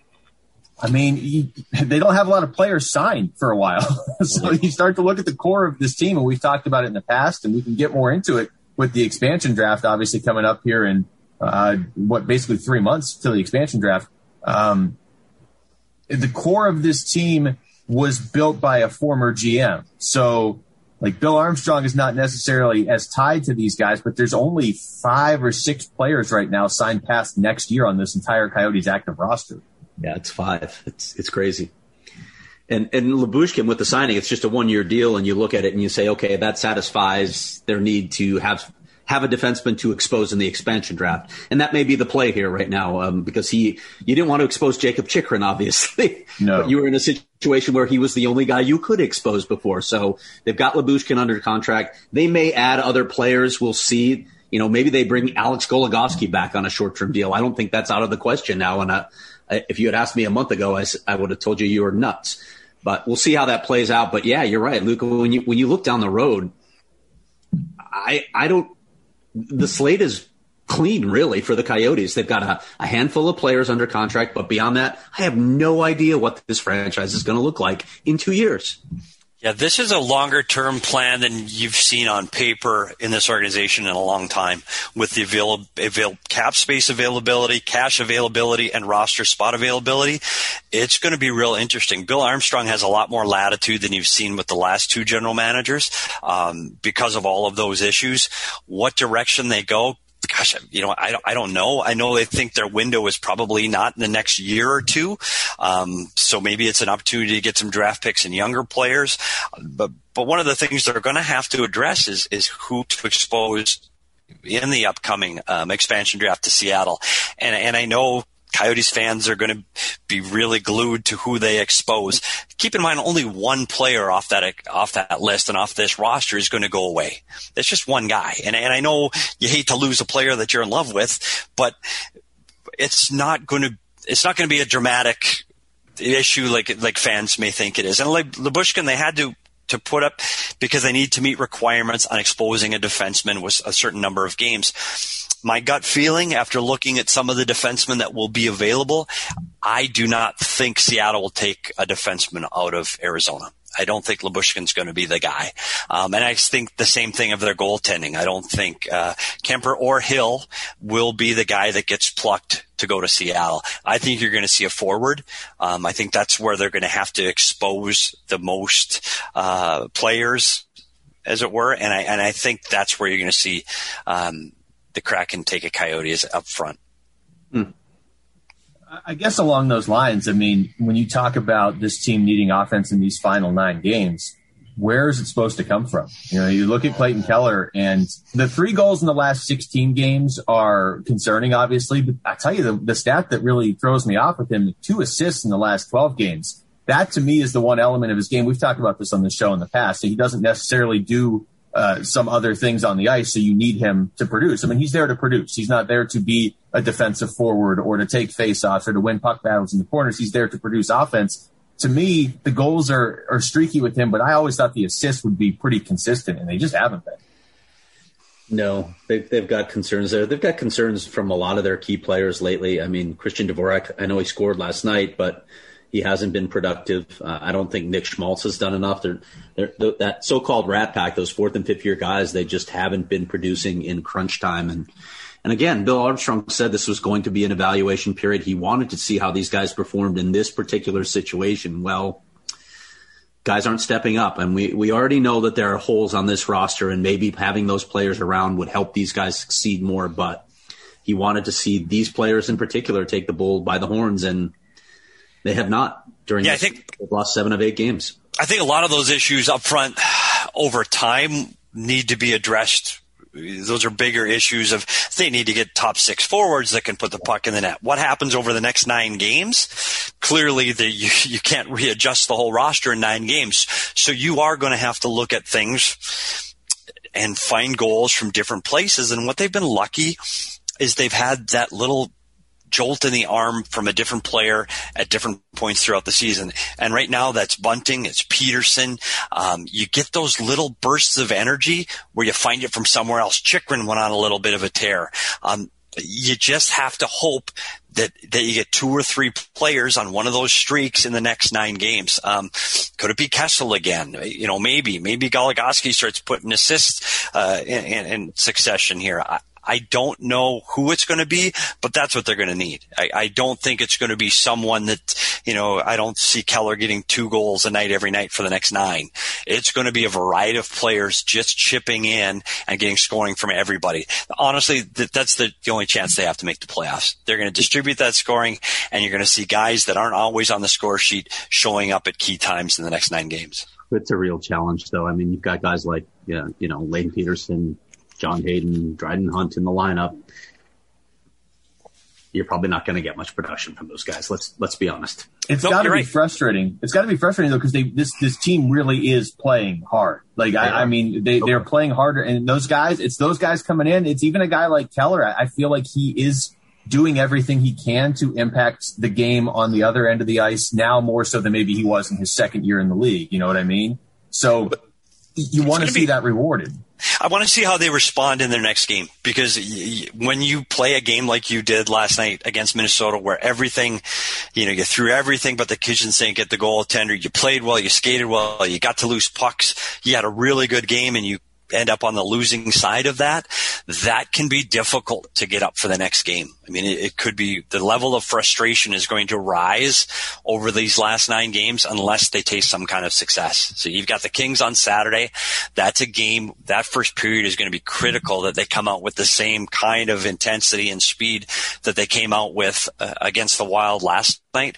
I mean, you, they don't have a lot of players signed for a while. so you start to look at the core of this team, and we've talked about it in the past, and we can get more into it with the expansion draft, obviously coming up here in uh, what basically three months till the expansion draft. Um, the core of this team was built by a former GM. So like Bill Armstrong is not necessarily as tied to these guys, but there's only five or six players right now signed past next year on this entire Coyotes active roster. Yeah, it's five. It's it's crazy. And and Lyubushkin with the signing, it's just a one year deal, and you look at it and you say, okay, that satisfies their need to have have a defenseman to expose in the expansion draft. And that may be the play here right now, um, because he, you didn't want to expose Jakob Chychrun, obviously. No. but you were in a situation where he was the only guy you could expose before. So they've got Lyubushkin under contract. They may add other players. We'll see. You know, maybe they bring Alex Goligoski back on a short term deal. I don't think that's out of the question now. And uh, if you had asked me a month ago, I, I would have told you you were nuts. But we'll see how that plays out. But yeah, you're right, Luca. When you when you look down the road, I I don't the slate is clean, really, for the Coyotes. They've got a, a, handful of players under contract, but beyond that, I have no idea what this franchise is going to look like in two years. Yeah, this is a longer term plan than you've seen on paper in this organization in a long time with the avail- avail- cap space availability, cash availability, and roster spot availability. It's going to be real interesting. Bill Armstrong has a lot more latitude than you've seen with the last two general managers um, because of all of those issues. What direction they go gosh, you know, I don't, I don't know. I know they think their window is probably not in the next year or two. Um, so maybe it's an opportunity to get some draft picks and younger players. But, but one of the things they're going to have to address is, is who to expose in the upcoming um, expansion draft to Seattle. And, and I know Coyotes fans are going to be really glued to who they expose. Keep in mind, only one player off that off that list and off this roster is going to go away. That's just one guy, and and I know you hate to lose a player that you're in love with, but it's not going to it's not going to be a dramatic issue like like fans may think it is. And like Lyubushkin, they had to to put up because they need to meet requirements on exposing a defenseman with a certain number of games my gut feeling after looking at some of the defensemen that will be available, I do not think Seattle will take a defenseman out of Arizona. I don't think Lyubushkin's going to be the guy. Um, and I think the same thing of their goaltending. I don't think uh, Kuemper or Hill will be the guy that gets plucked to go to Seattle. I think you're going to see a forward. Um, I think that's where they're going to have to expose the most uh, players, as it were. And I and I think that's where you're going to see um, the Kraken take a Coyotes up front. Hmm. I guess along those lines, I mean, when you talk about this team needing offense in these final nine games, where is it supposed to come from? You know, you look at Clayton Keller and the three goals in the last 16 games are concerning, obviously, but I tell you the, the stat that really throws me off with him, two assists in the last 12 games. That to me is the one element of his game. We've talked about this on the show in the past. He doesn't necessarily do uh, some other things on the ice, so you need him to produce. I mean, he's there to produce. He's not there to be a defensive forward or to take faceoffs or to win puck battles in the corners. He's there to produce offense. To me, the goals are are streaky with him, but I always thought the assists would be pretty consistent, and they just haven't been. No, they've, they've got concerns there. They've got concerns from a lot of their key players lately. I mean, Christian Dvorak, I know he scored last night, but he hasn't been productive. Uh, I don't think Nick Schmaltz has done enough. They're, they're, that so-called rat pack, those fourth and fifth year guys, they just haven't been producing in crunch time. And and again, Bill Armstrong said this was going to be an evaluation period. He wanted to see how these guys performed in this particular situation. Well, guys aren't stepping up, and we we already know that there are holes on this roster, and maybe having those players around would help these guys succeed more. But he wanted to see these players in particular take the bull by the horns and they have not during. Yeah, this, I think they've lost seven of eight games. I think a lot of those issues up front over time need to be addressed. Those are bigger issues of they need to get top six forwards that can put the puck in the net. What happens over the next nine games? Clearly, the, you, you can't readjust the whole roster in nine games. So you are going to have to look at things and find goals from different places. And what they've been lucky is they've had that little jolt in the arm from a different player at different points throughout the season. And right now that's Bunting, it's Pederson. Um, you get those little bursts of energy where you find it from somewhere else. Chychrun went on a little bit of a tear. Um, you just have to hope that that you get two or three players on one of those streaks in the next nine games. Um, could it be Kessel again? You know, maybe maybe Goligoski starts putting assists uh, in, in, in, succession here. I, I don't know who it's going to be, but that's what they're going to need. I, I don't think it's going to be someone that, you know, I don't see Keller getting two goals a night every night for the next nine. It's going to be a variety of players just chipping in and getting scoring from everybody. Honestly, that, that's the, the only chance they have to make the playoffs. They're going to distribute that scoring and you're going to see guys that aren't always on the score sheet showing up at key times in the next nine games. It's a real challenge though. I mean, you've got guys like, yeah, you know, Lane Pederson, John Hayden, Dryden Hunt in the lineup, you're probably not going to get much production from those guys. Let's let's be honest. It's nope, got to be right. frustrating. It's got to be frustrating though because they this this team really is playing hard. Like I, I, mean, they they're playing harder, and those guys, it's those guys coming in. It's even a guy like Keller. I, I feel like he is doing everything he can to impact the game on the other end of the ice now more so than maybe he was in his second year in the league. You know what I mean? So you want to see be, that rewarded. I want to see how they respond in their next game because when you play a game like you did last night against Minnesota, where everything, you know, you threw everything but the kitchen sink at the goaltender, you played well, you skated well, you got to loose pucks, you had a really good game, and you end up on the losing side of that, that can be difficult to get up for the next game. I mean, it, it, could be the level of frustration is going to rise over these last nine games unless they taste some kind of success. So you've got the Kings on Saturday. That's a game. That first period is going to be critical that they come out with the same kind of intensity and speed that they came out with uh, against the Wild last night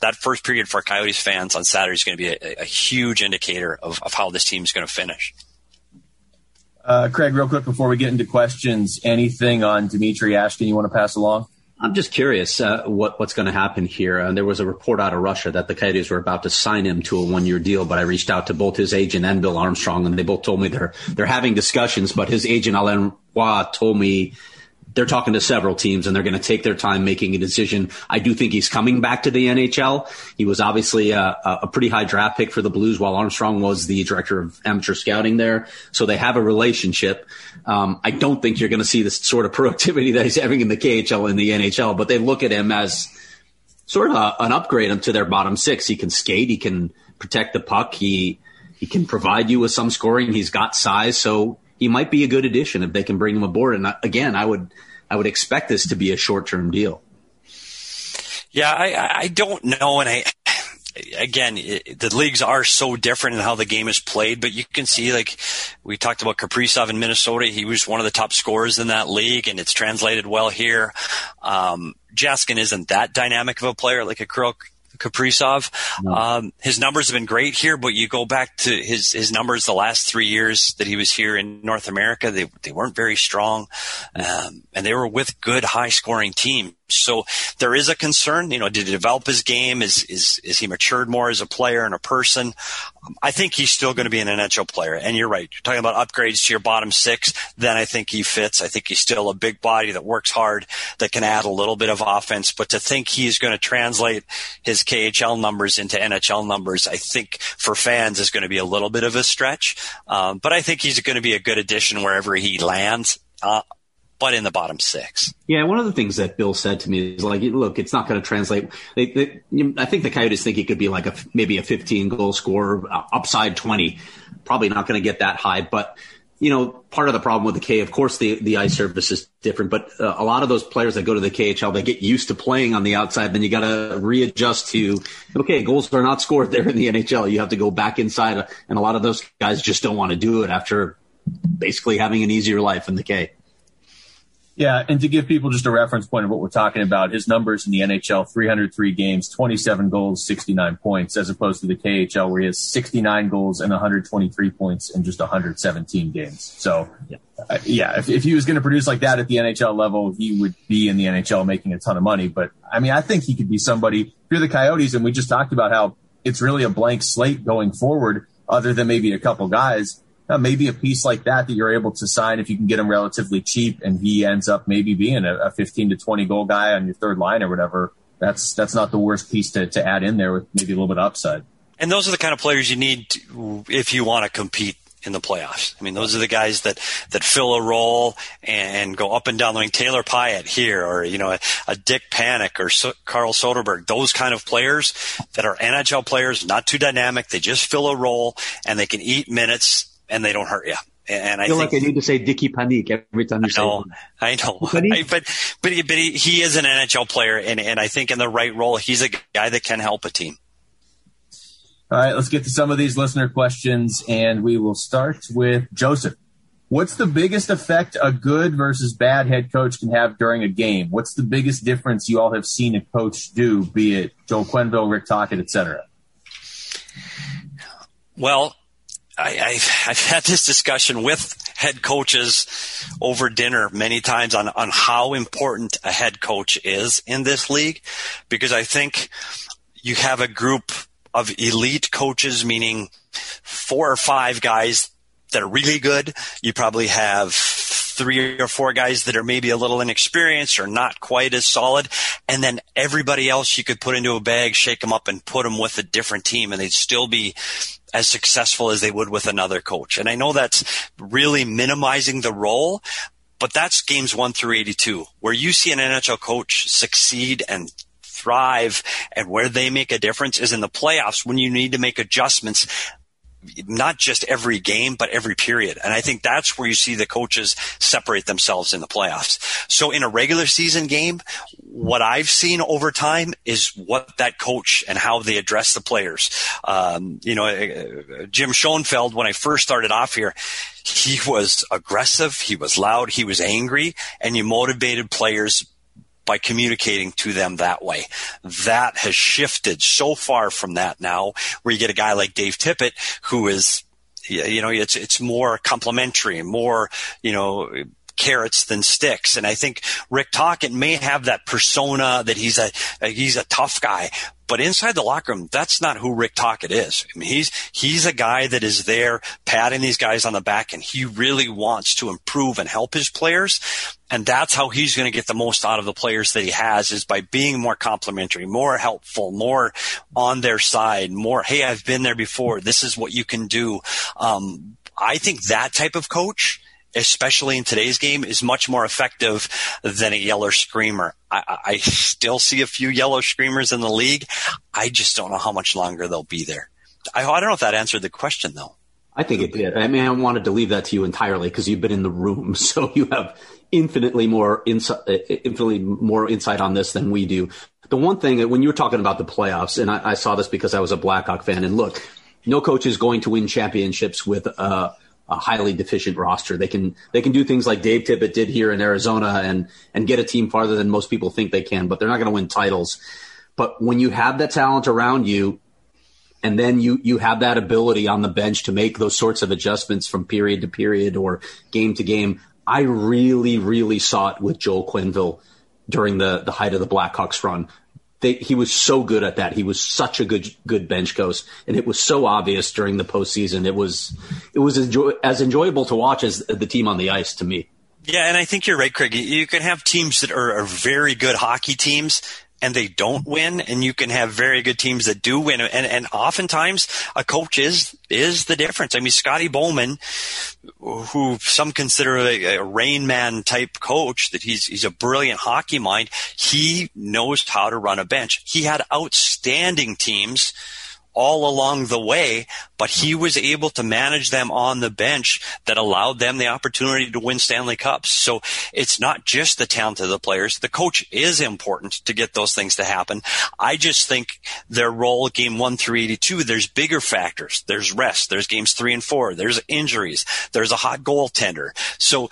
that first period for Coyotes fans on Saturday is going to be a, a huge indicator of, of how this team is going to finish. Uh, Craig, real quick before we get into questions, anything on Dmitrij Jaskin you want to pass along? I'm just curious uh, what what's going to happen here. Uh, there was a report out of Russia that the Coyotes were about to sign him to a one year deal, but I reached out to both his agent and Bill Armstrong, and they both told me they're they're having discussions. But his agent Alain Roy told me they're talking to several teams and they're going to take their time making a decision. I do think he's coming back to the NHL. He was obviously a, a, pretty high draft pick for the Blues while Armstrong was the director of amateur scouting there. So they have a relationship. Um, I don't think you're going to see the sort of productivity that he's having in the KHL and the NHL, but they look at him as sort of a, an upgrade to their bottom six. He can skate. He can protect the puck. He, he can provide you with some scoring. He's got size. So he might be a good addition if they can bring him aboard. And again, I would I would expect this to be a short term deal. Yeah, I I don't know, and I again, it, the leagues are so different in how the game is played, but you can see, like, we talked about Kaprizov in Minnesota. He was one of the top scorers in that league, and it's translated well here. Um, Jaskin isn't that dynamic of a player like a Kirill Kaprizov. No. Um, his numbers have been great here, but you go back to his, his numbers the last three years that he was here in North America, they, they weren't very strong. Um, and they were with good high scoring teams. So there is a concern, you know, did he develop his game? Is, is, is he matured more as a player and a person? I think he's still going to be an NHL player. And you're right. You're talking about upgrades to your bottom six. Then I think he fits. I think he's still a big body that works hard, that can add a little bit of offense. But to think he's going to translate his KHL numbers into NHL numbers, I think for fans is going to be a little bit of a stretch. Um, but I think he's going to be a good addition wherever he lands. Uh, but in the bottom six. Yeah, one of the things that Bill said to me is like, look, it's not going to translate. They, they, I think the Coyotes think he could be like a maybe a 15 goal scorer, uh, upside 20. Probably not going to get that high, but you know, part of the problem with the K, of course, the, the ice surface is different, but uh, a lot of those players that go to the KHL, they get used to playing on the outside. Then you got to readjust to, okay, goals are not scored there in the NHL. You have to go back inside. And a lot of those guys just don't want to do it after basically having an easier life in the K. Yeah, and to give people just a reference point of what we're talking about, his numbers in the NHL 303 games, 27 goals, 69 points, as opposed to the KHL where he has 69 goals and 123 points in just 117 games. So, yeah, uh, yeah if, if he was going to produce like that at the NHL level, he would be in the NHL making a ton of money. But I mean, I think he could be somebody. If you're the Coyotes, and we just talked about how it's really a blank slate going forward, other than maybe a couple guys uh, maybe a piece like that that you're able to sign if you can get him relatively cheap, and he ends up maybe being a, a 15 to 20 goal guy on your third line or whatever. That's that's not the worst piece to, to add in there with maybe a little bit of upside. And those are the kind of players you need to, if you want to compete in the playoffs. I mean, those are the guys that, that fill a role and go up and down. I mean, Taylor Pyatt here, or, you know, a, a Dick Panik or so, Carl Soderberg, those kind of players that are NHL players, not too dynamic. They just fill a role and they can eat minutes and they don't hurt you. And I, I feel think, like I need to say Dicky Panik every time you I know, say I know, I, but but he, but he, he is an NHL player, and and I think in the right role, he's a guy that can help a team. All right, let's get to some of these listener questions, and we will start with Joseph. What's the biggest effect a good versus bad head coach can have during a game? What's the biggest difference you all have seen a coach do, be it Joel Quenneville, Rick Tocchet, et cetera? Well, I, I've, I've had this discussion with head coaches over dinner many times on, on how important a head coach is in this league, because I think you have a group of elite coaches, meaning four or five guys that are really good. You probably have three or four guys that are maybe a little inexperienced or not quite as solid. And then everybody else you could put into a bag, shake them up and put them with a different team and they'd still be as successful as they would with another coach. And I know that's really minimizing the role, but that's games one through 82 where you see an NHL coach succeed and thrive and where they make a difference is in the playoffs when you need to make adjustments not just every game, but every period. And I think that's where you see the coaches separate themselves in the playoffs. So in a regular season game, what I've seen over time is what that coach and how they address the players. Um, you know, uh, Jim Schoenfeld, when I first started off here, he was aggressive, he was loud, he was angry, and you motivated players by communicating to them that way. That has shifted so far from that now, where you get a guy like Dave Tippett who is, you know, it's it's more complimentary, more, you know, carrots than sticks. And I think Rick Tocchet may have that persona that he's a, he's a tough guy, but inside the locker room, that's not who Rick Tocchet is. I mean, he's, he's a guy that is there patting these guys on the back and he really wants to improve and help his players. And that's how he's going to get the most out of the players that he has is by being more complimentary, more helpful, more on their side, more, Hey, I've been there before. This is what you can do. Um, I think that type of coach especially in today's game, is much more effective than a yellow screamer. I, I, still see a few yellow screamers in the league. I just don't know how much longer they'll be there. I, I don't know if that answered the question though. I think it did. I mean, I wanted to leave that to you entirely because you've been in the room, so you have infinitely more insight, infinitely more insight on this than we do. The one thing when you were talking about the playoffs, and I, I saw this because I was a Blackhawk fan, and look, no coach is going to win championships with uh, a highly deficient roster. They can they can do things like Dave Tippett did here in Arizona and and get a team farther than most people think they can, but they're not going to win titles. But when you have that talent around you, and then you you have that ability on the bench to make those sorts of adjustments from period to period or game to game, I really really saw it with Joel Quenneville during the the height of the Blackhawks run they, he was so good at that. He was such a good good bench coach, and it was so obvious during the postseason. It was it was enjoy, as enjoyable to watch as the team on the ice to me. Yeah, and I think you're right, Craig. You can have teams that are, are very good hockey teams and they don't win, and you can have very good teams that do win. And, and oftentimes a coach is, is the difference. I mean, Scotty Bowman, who some consider a, a rain man type coach, that he's, he's a brilliant hockey mind. He knows how to run a bench. He had outstanding teams all along the way, but he was able to manage them on the bench that allowed them the opportunity to win Stanley Cups. So it's not just the talent of the players. The coach is important to get those things to happen. I just think their role game one through 82, there's bigger factors. There's rest. There's games three and four. There's injuries. There's a hot goaltender. So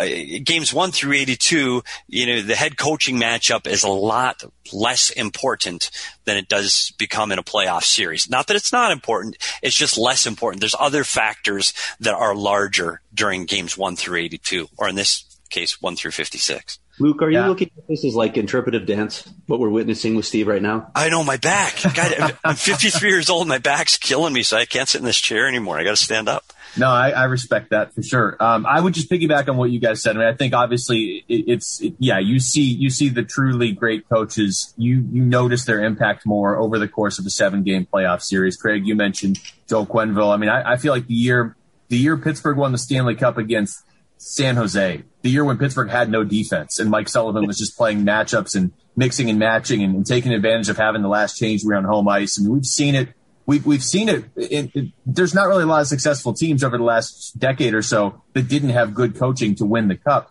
uh, games one through 82, you know, the head coaching matchup is a lot less important than it does become in a playoff series. Not that it's not important. It's just less important. There's other factors that are larger during games one through 82, or in this case, one through 56. Luke, are you yeah. looking at this as like interpretive dance? What we're witnessing with Steve right now? I know my back. God, I'm 53 years old. My back's killing me, so I can't sit in this chair anymore. I got to stand up. No, I, I, respect that for sure. Um, I would just piggyback on what you guys said. I mean, I think obviously it, it's it, yeah. You see, you see the truly great coaches. You you notice their impact more over the course of a seven game playoff series. Craig, you mentioned Joe Quenneville. I mean, I, I feel like the year the year Pittsburgh won the Stanley Cup against San Jose, the year when Pittsburgh had no defense and Mike Sullivan was just playing matchups and mixing and matching and, and taking advantage of having the last change we're on home ice. And we've seen it we've we've seen it, it, it, There's not really a lot of successful teams over the last decade or so that didn't have good coaching to win the cup.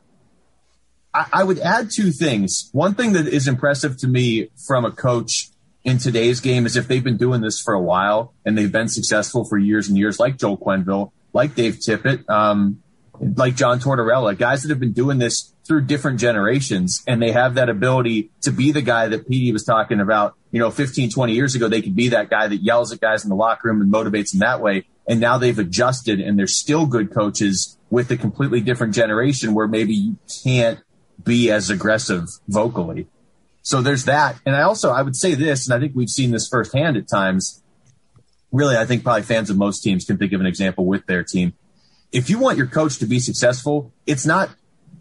I, I would add two things. One thing that is impressive to me from a coach in today's game is if they've been doing this for a while and they've been successful for years and years, like Joe Quenneville, like Dave Tippett, um, like John Tortorella, guys that have been doing this through different generations and they have that ability to be the guy that Petey was talking about, you know, 15, 20 years ago, they could be that guy that yells at guys in the locker room and motivates them that way. And now they've adjusted and they're still good coaches with a completely different generation where maybe you can't be as aggressive vocally. So there's that. And I also, I would say this, and I think we've seen this firsthand at times. Really, I think probably fans of most teams can think of an example with their team. If you want your coach to be successful, it's not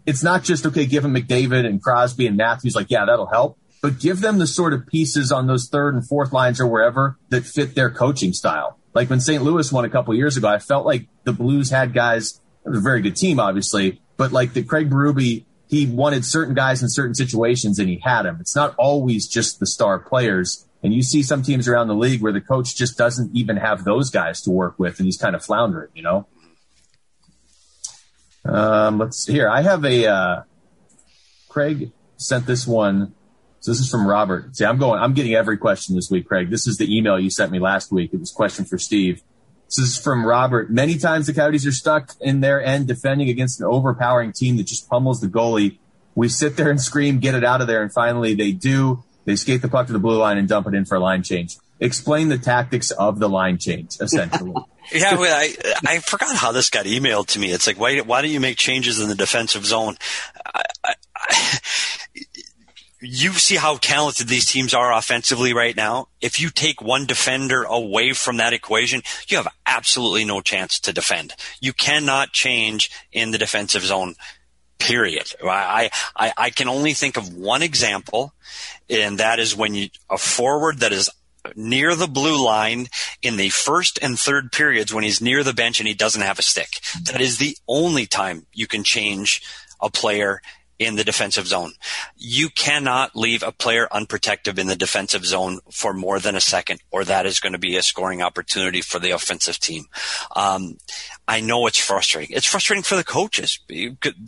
it's not just okay, give them McDavid and Crosby and Matthews, like, yeah, that'll help. But give them the sort of pieces on those third and fourth lines or wherever that fit their coaching style. Like when St. Louis won a couple years ago, I felt like the Blues had guys, it was a very good team, obviously, but like the Craig Berube, he wanted certain guys in certain situations and he had them. It's not always just the star players. And you see some teams around the league where the coach just doesn't even have those guys to work with and he's kind of floundering, you know? Um, let's here. I have a, uh, Craig sent this one. So this is from Robert. See, I'm going, I'm getting every question this week, Craig. This is the email you sent me last week. It was question for Steve. This is from Robert. Many times the Coyotes are stuck in their end defending against an overpowering team that just pummels the goalie. We sit there and scream, get it out of there. And finally they do. They skate the puck to the blue line and dump it in for a line change. Explain the tactics of the line change, essentially. Yeah, well, I I forgot how this got emailed to me. It's like why why don't you make changes in the defensive zone? I, I, I, you see how talented these teams are offensively right now. If you take one defender away from that equation, you have absolutely no chance to defend. You cannot change in the defensive zone. Period. I, I, I can only think of one example, and that is when you, a forward that is near the blue line in the first and third periods when he's near the bench and he doesn't have a stick. That is the only time you can change a player in the defensive zone. You cannot leave a player unprotected in the defensive zone for more than a second, or that is going to be a scoring opportunity for the offensive team. Um, I know it's frustrating. It's frustrating for the coaches.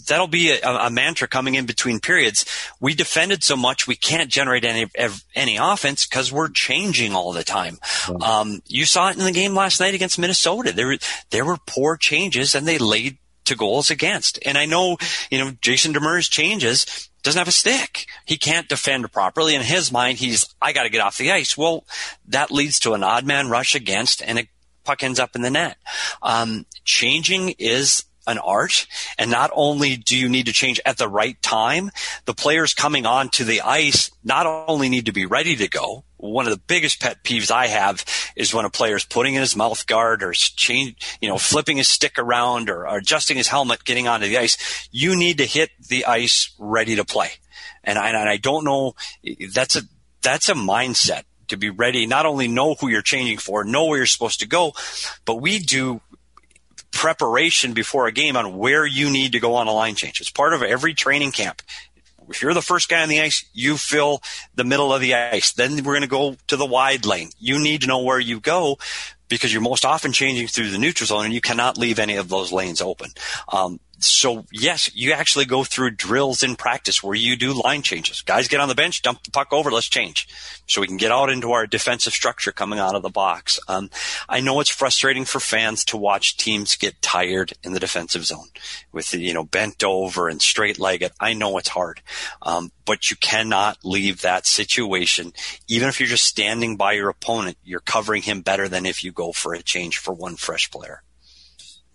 That'll be a, a, mantra coming in between periods. We defended so much, we can't generate any any offense because we're changing all the time. Um, you saw it in the game last night against Minnesota. There there were poor changes, and they laid to goals against. And I know, you know, Jason Demers changes doesn't have a stick. He can't defend properly. In his mind, he's, I got to get off the ice. Well, that leads to an odd man rush against and a puck ends up in the net. Um, changing is an art. And not only do you need to change at the right time, the players coming onto the ice not only need to be ready to go. One of the biggest pet peeves I have is when a player is putting in his mouth guard or change, you know, flipping his stick around or, or adjusting his helmet, getting onto the ice. You need to hit the ice ready to play. And I, and I don't know, that's a, that's a mindset to be ready, not only know who you're changing for, know where you're supposed to go, but we do preparation before a game on where you need to go on a line change. It's part of every training camp. If you're the first guy on the ice, you fill the middle of the ice. Then we're going to go to the wide lane. You need to know where you go because you're most often changing through the neutral zone and you cannot leave any of those lanes open. Um, so yes, you actually go through drills in practice where you do line changes. Guys get on the bench, dump the puck over, let's change. So we can get out into our defensive structure coming out of the box. Um, I know it's frustrating for fans to watch teams get tired in the defensive zone with, you know, bent over and straight legged. I know it's hard. Um, but you cannot leave that situation. Even if you're just standing by your opponent, you're covering him better than if you go for a change for one fresh player.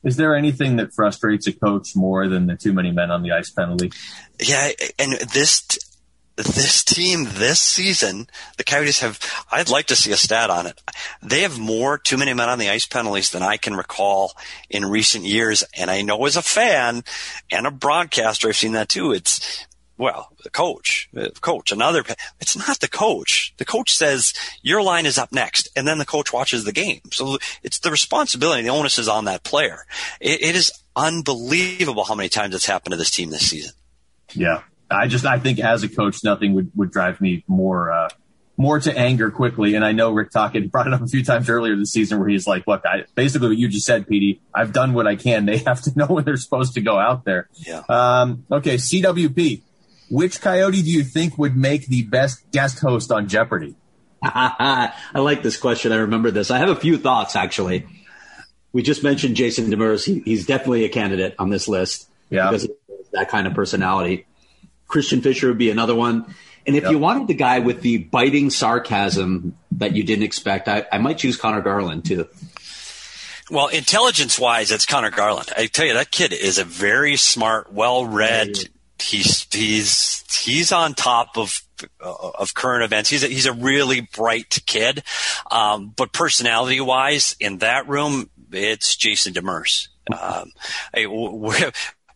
Is there anything that frustrates a coach more than the too many men on the ice penalty? Yeah, and this this team this season, the Coyotes have, I'd like to see a stat on it. They have more too many men on the ice penalties than I can recall in recent years. And I know as a fan and a broadcaster, I've seen that too. It's, well, the coach, the coach, another, it's not the coach. The coach says your line is up next and then the coach watches the game. So it's the responsibility, the onus is on that player. it, it is unbelievable how many times it's happened to this team this season. Yeah. I just I think as a coach, nothing would would drive me more uh, more to anger quickly. And I know Rick Tocchet brought it up a few times earlier this season where he's like, "Look, I, basically what you just said, Petey. I've done what I can. They have to know when they're supposed to go out there." Yeah. Um, okay, CWP. Which Coyote do you think would make the best guest host on Jeopardy? I like this question. I remember this. I have a few thoughts actually. We just mentioned Jason Demers. He, he's definitely a candidate on this list yeah. because that kind of personality. Christian Fischer would be another one. And if yep. you wanted the guy with the biting sarcasm that you didn't expect, I, I might choose Conor Garland too. Well, intelligence wise, it's Conor Garland. I tell you, that kid is a very smart, well read. He's he's he's on top of of current events. He's a, he's a really bright kid, um, but personality wise, in that room, it's Jason Demers. Um,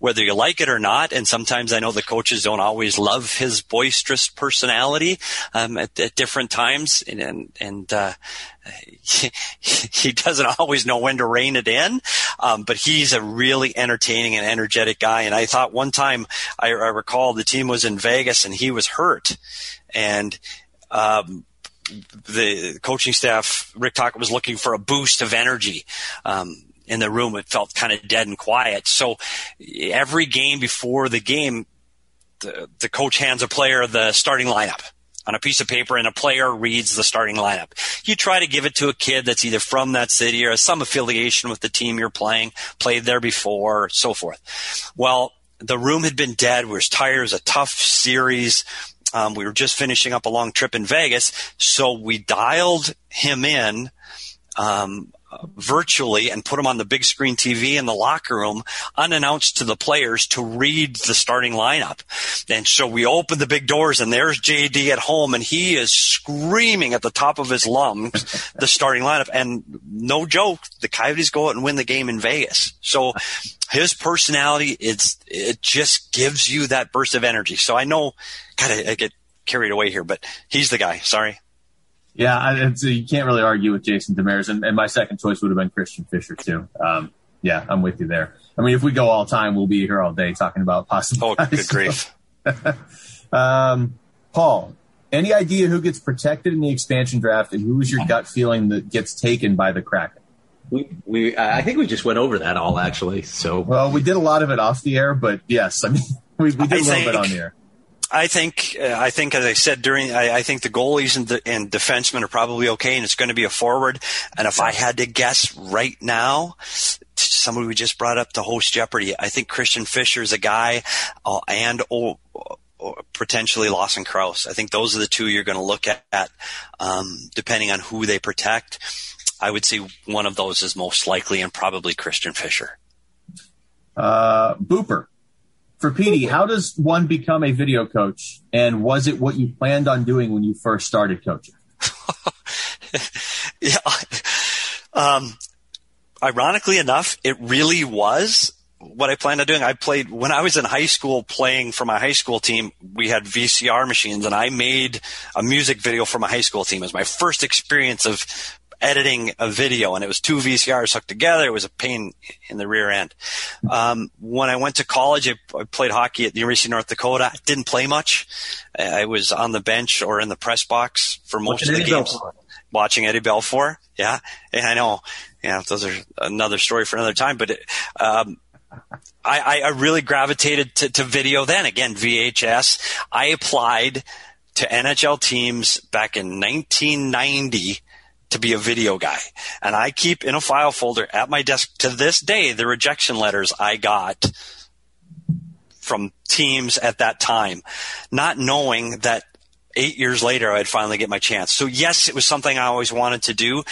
whether you like it or not. And sometimes I know the coaches don't always love his boisterous personality um, at, at, different times, and and, uh, he, he, doesn't always know when to rein it in. Um, but he's a really entertaining and energetic guy. And I thought one time I, I recall the team was in Vegas and he was hurt, and. Um, the coaching staff, Rick Tocchet was looking for a boost of energy. Um, in the room. It felt kind of dead and quiet. So every game before the game, the, the coach hands a player the starting lineup on a piece of paper and a player reads the starting lineup. You try to give it to a kid that's either from that city or some affiliation with the team you're playing, played there before, so forth. Well, the room had been dead. We were tired. It was a tough series. Um, we were just finishing up a long trip in Vegas. So we dialed him in um, virtually and put them on the big screen TV in the locker room unannounced to the players to read the starting lineup. And so we open the big doors and there's JD at home and he is screaming at the top of his lungs the starting lineup. And no joke, the Coyotes go out and win the game in Vegas. So his personality, it's, it just gives you that burst of energy. So I know, God, I, I get carried away here, but he's the guy. Sorry. Yeah, I, you can't really argue with Jason Demers, and, and, my second choice would have been Christian Fischer too. Um, yeah, I'm with you there. I mean, if we go all time, we'll be here all day talking about possible. Oh, good grief. um, Paul, any idea who gets protected in the expansion draft, and who is your gut feeling that gets taken by the Kraken? We, we, I think we just went over that all actually. So, well, we did a lot of it off the air, but yes, I mean, we, we did I a little think, bit on the air. I think uh, I think as I said during I, I think the goalies and, the, and defensemen are probably okay, and it's going to be a forward. And if I had to guess right now, somebody we just brought up to host Jeopardy, I think Christian Fischer is a guy, uh, and or, or potentially Lawson Crouse. I think those are the two you're going to look at, um, depending on who they protect. I would say one of those is most likely, and probably Christian Fischer. Uh, Booper for Petey, how does one become a video coach? And was it what you planned on doing when you first started coaching? yeah. Um, ironically enough, it really was what I planned on doing. I played when I was in high school playing for my high school team. We had VCR machines and I made a music video for my high school team. It was my first experience of editing a video and it was two VCRs hooked together. It was a pain in the rear end. Um, when I went to college, I, I, played hockey at the University of North Dakota. I didn't play much. I was on the bench or in the press box for most of the games. Belfour. Watching Eddie Belfour. Yeah. And I know, yeah, those are another story for another time, but, it, um, I, I, really gravitated to, to video then. Again, VHS. I applied to NHL teams back in 1990 to be a video guy. And I keep in a file folder at my desk to this day the rejection letters I got from teams at that time, not knowing that eight years later I'd finally get my chance. So yes, it was something I always wanted to do.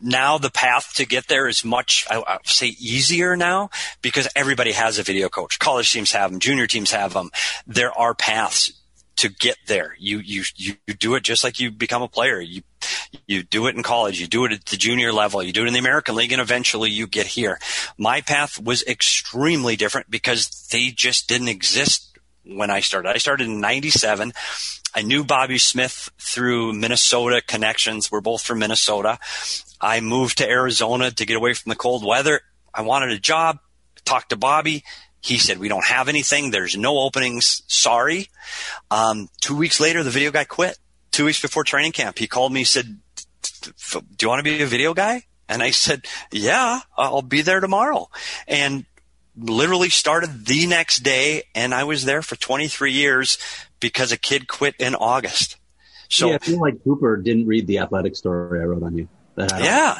Now the path to get there is much, I would say, easier now because everybody has a video coach. College teams have them, junior teams have them. There are paths to get there. You, you, you do it just like you become a player. You, you do it in college. You do it at the junior level. You do it in the American League and eventually you get here. My path was extremely different because they just didn't exist when I started. I started in 97. I knew Bobby Smith through Minnesota connections. We're both from Minnesota. I moved to Arizona to get away from the cold weather. I wanted a job, talked to Bobby. He said, We don't have anything. There's no openings. Sorry. Um, two weeks later, the video guy quit. Two weeks before training camp, he called me, said, Do you want to be a video guy? And I said, Yeah, I'll be there tomorrow. And literally started the next day. And I was there for 23 years because a kid quit in August. So yeah, I feel like Cooper didn't read the athletic story I wrote on you. yeah,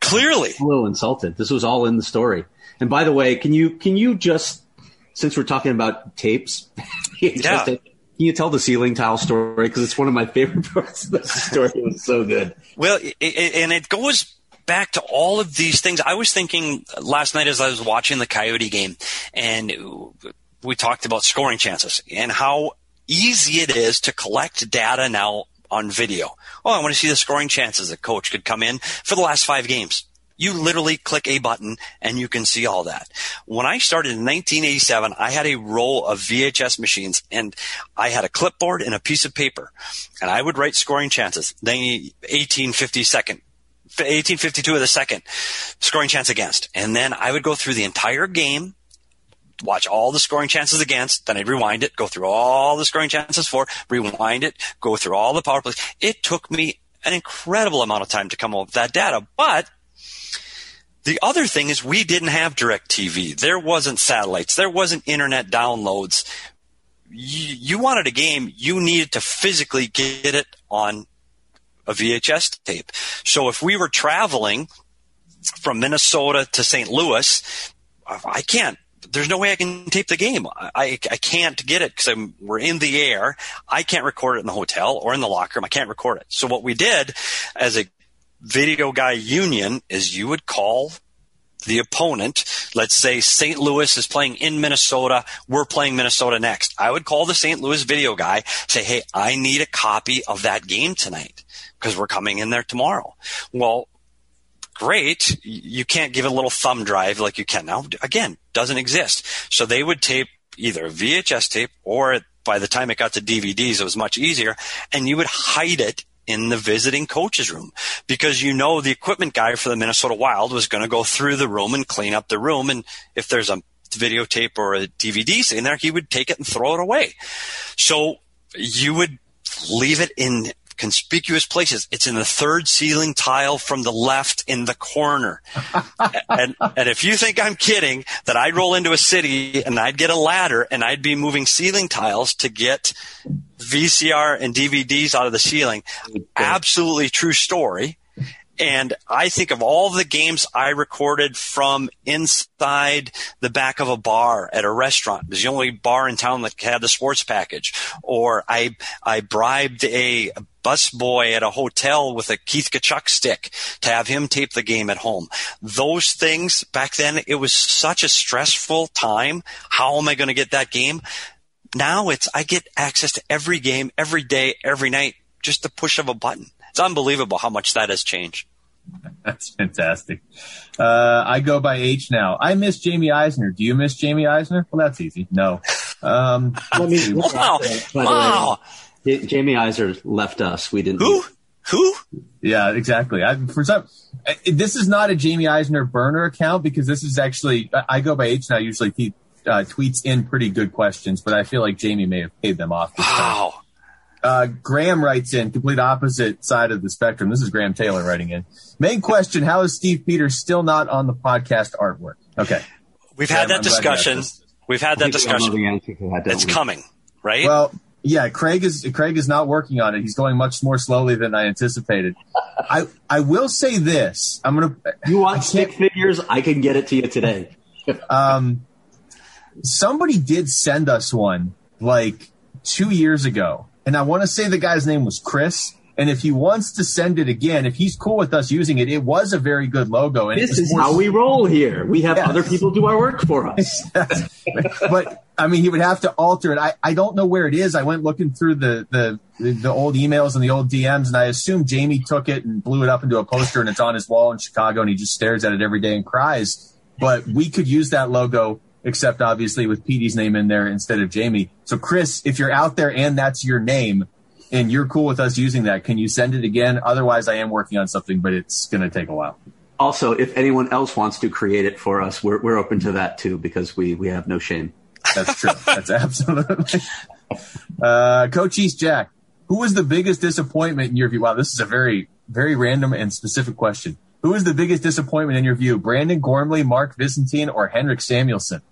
clearly. I'm a little insulted. This was all in the story. And by the way, can you can you just since we're talking about tapes, yeah. Can you tell the ceiling tile story because it's one of my favorite parts of the story. It was so good. Well, it, it, and it goes back to all of these things. I was thinking last night as I was watching the Coyote game, and we talked about scoring chances and how easy it is to collect data now on video. Oh, I want to see the scoring chances. A coach could come in for the last five games. You literally click a button and you can see all that. When I started in 1987, I had a roll of VHS machines and I had a clipboard and a piece of paper and I would write scoring chances. Then 1850 second 1852 of the second scoring chance against. And then I would go through the entire game watch all the scoring chances against, then I'd rewind it, go through all the scoring chances for, rewind it, go through all the power plays. It took me an incredible amount of time to come up with that data. But the other thing is we didn't have direct TV. There wasn't satellites. There wasn't internet downloads. You, you wanted a game, you needed to physically get it on a VHS tape. So if we were traveling from Minnesota to St. Louis, I can't there's no way I can tape the game. I, I can't get it because we're in the air. I can't record it in the hotel or in the locker room. I can't record it. So what we did as a video guy union is you would call the opponent. Let's say St. Louis is playing in Minnesota. We're playing Minnesota next. I would call the St. Louis video guy, say, Hey, I need a copy of that game tonight because we're coming in there tomorrow. Well, great. You can't give a little thumb drive like you can now. Again, doesn't exist. So they would tape either VHS tape or by the time it got to DVDs, it was much easier. And you would hide it in the visiting coach's room because you know the equipment guy for the Minnesota Wild was going to go through the room and clean up the room. And if there's a videotape or a DVD sitting there, he would take it and throw it away. So you would leave it in conspicuous places. It's in the third ceiling tile from the left in the corner. and, and if you think I'm kidding, that I'd roll into a city and I'd get a ladder and I'd be moving ceiling tiles to get VCR and DVDs out of the ceiling. Absolutely true story. And I think of all the games I recorded from inside the back of a bar at a restaurant. It was the only bar in town that had the sports package. Or I, I bribed a busboy at a hotel with a Keith Tkachuk stick to have him tape the game at home. Those things back then, it was such a stressful time. How am I going to get that game? Now it's, I get access to every game, every day, every night, just the push of a button. It's unbelievable how much that has changed. That's fantastic. Uh, I go by H now. I miss Jamie Eisner. Do you miss Jamie Eisner? Well, that's easy. No. Um, wow. wow. Jamie Eisner left us. We didn't. Who? Who? Yeah, exactly. I, for some, this is not a Jamie Eisner burner account because this is actually I go by H now. Usually he uh, tweets in pretty good questions, but I feel like Jamie may have paid them off. Wow. Time. Uh, Graham writes in complete opposite side of the spectrum. This is Graham Taylor writing in. Main question: How is Steve Peters still not on the podcast artwork? Okay, we've Graham, had that I'm discussion. We've had that discussion. That, it's we? coming, right? Well, yeah, Craig is Craig is not working on it. He's going much more slowly than I anticipated. I I will say this. I'm gonna. You want stick figures? I can get it to you today. um, somebody did send us one like two years ago and I want to say the guy's name was Chris. And if he wants to send it again, if he's cool with us using it, it was a very good logo. And this is how we roll here. We have yeah. other people do our work for us. but I mean, he would have to alter it. I, I don't know where it is. I went looking through the, the, the old emails and the old DMs, and I assume Jamie took it and blew it up into a poster, and it's on his wall in Chicago, and he just stares at it every day and cries. But we could use that logo, except obviously with Petey's name in there instead of Jamie. So, Chris, if you're out there and that's your name, and you're cool with us using that, can you send it again? Otherwise, I am working on something, but it's going to take a while. Also, if anyone else wants to create it for us, we're, we're open to that too because we, we have no shame. That's true. That's absolutely. Uh, Coach East Jack, who was the biggest disappointment in your view? Wow, this is a very, very random and specific question. Who was the biggest disappointment in your view? Brandon Gormley, Mark Visentin, or Henrik Samuelsson?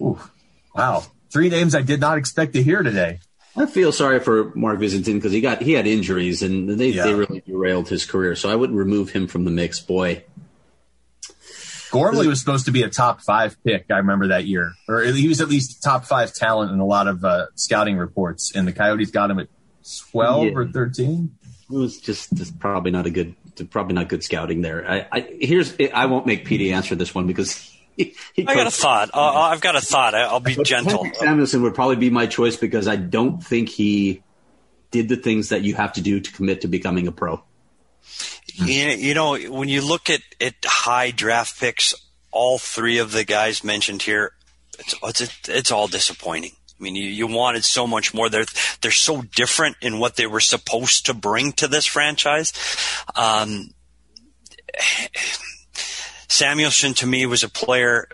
Ooh, wow. Three names I did not expect to hear today. I feel sorry for Mark Visentin because he got he had injuries and they, yeah. they really derailed his career. So I would remove him from the mix. Boy, Gormley was supposed to be a top five pick. I remember that year, or he was at least top five talent in a lot of uh, scouting reports. And the Coyotes got him at twelve yeah. or thirteen. It was just, just probably not a good, probably not good scouting there. I, I here's I won't make PD answer this one because he, he I got a thought. Uh, I've got a thought. I'll be but gentle. Patrick Samuelsson would probably be my choice because I don't think he did the things that you have to do to commit to becoming a pro. You know, when you look at, at high draft picks, all three of the guys mentioned here, it's it's, it's all disappointing. I mean, you, you wanted so much more. They're they're so different in what they were supposed to bring to this franchise. Um, Samuelsson to me was a player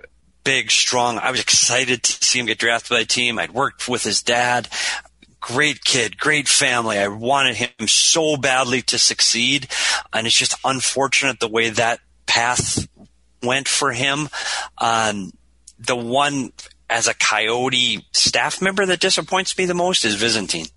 big, strong. I was excited to see him get drafted by a team. I'd worked with his dad. Great kid, great family. I wanted him so badly to succeed. And it's just unfortunate the way that path went for him. Um, the one as a Coyote staff member that disappoints me the most is Visentin.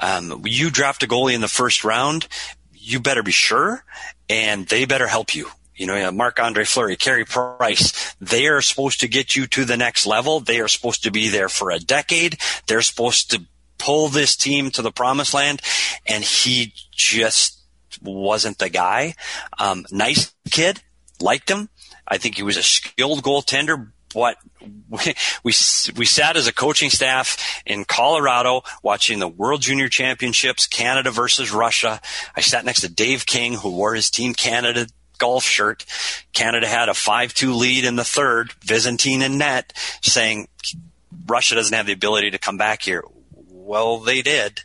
Um, you draft a goalie in the first round, you better be sure, and they better help you. You know, Marc Andre Fleury, Carey Price, they are supposed to get you to the next level. They are supposed to be there for a decade. They're supposed to pull this team to the promised land. And he just wasn't the guy. Um, nice kid, liked him. I think he was a skilled goaltender, but we, we, we sat as a coaching staff in Colorado watching the World Junior Championships, Canada versus Russia. I sat next to Dave King, who wore his Team Canada golf shirt. Canada had a 5-2 lead in the third, Visentin and net, saying Russia doesn't have the ability to come back here. Well, they did.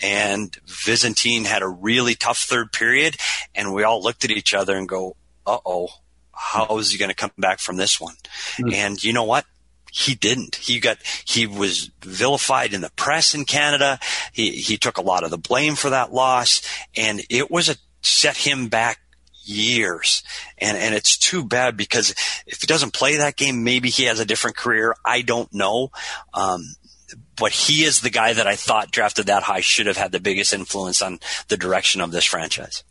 And Visentin had a really tough third period, and we all looked at each other and go, uh oh, how is he going to come back from this one? Mm-hmm. And you know what? He didn't. He got, he was vilified in the press in Canada. He, he took a lot of the blame for that loss, and it was a, set him back years. And, and it's too bad because if he doesn't play that game, maybe he has a different career. I don't know. Um, but he is the guy that I thought drafted that high should have had the biggest influence on the direction of this franchise.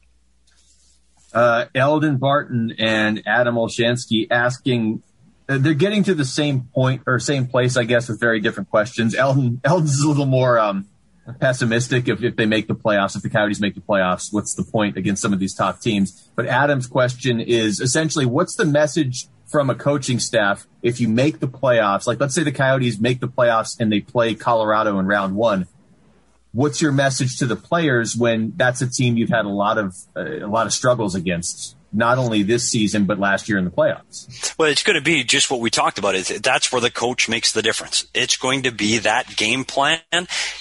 Uh, Eldon Barton and Adam Olshansky asking, uh, they're getting to the same point or same place, I guess, with very different questions. Eldon, Eldon's a little more, um, pessimistic if, if they make the playoffs, if the Coyotes make the playoffs, what's the point against some of these top teams? But Adam's question is essentially what's the message from a coaching staff if you make the playoffs? Like, let's say the Coyotes make the playoffs and they play Colorado in round one. What's your message to the players when that's a team you've had a lot of uh, a lot of struggles against? Not only this season but last year in the playoffs. Well, it's going to be just what we talked about. Is that's where the coach makes the difference. It's going to be that game plan.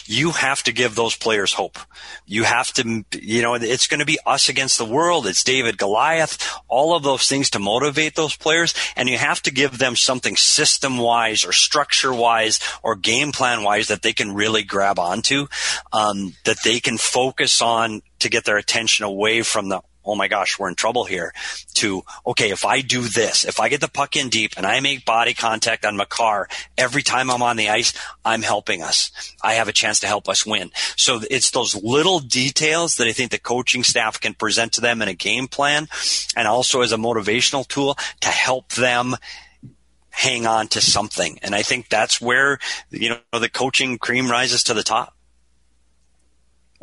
You have to give those players hope. You have to, you know, it's going to be us against the world. It's David Goliath. All of those things to motivate those players, and you have to give them something system wise or structure wise or game plan wise that they can really grab onto, um, that they can focus on to get their attention away from the oh my gosh, we're in trouble here, to, okay, if I do this, if I get the puck in deep and I make body contact on Makar every time I'm on the ice, I'm helping us. I have a chance to help us win. So it's those little details that I think the coaching staff can present to them in a game plan and also as a motivational tool to help them hang on to something. And I think that's where, you know, the coaching cream rises to the top.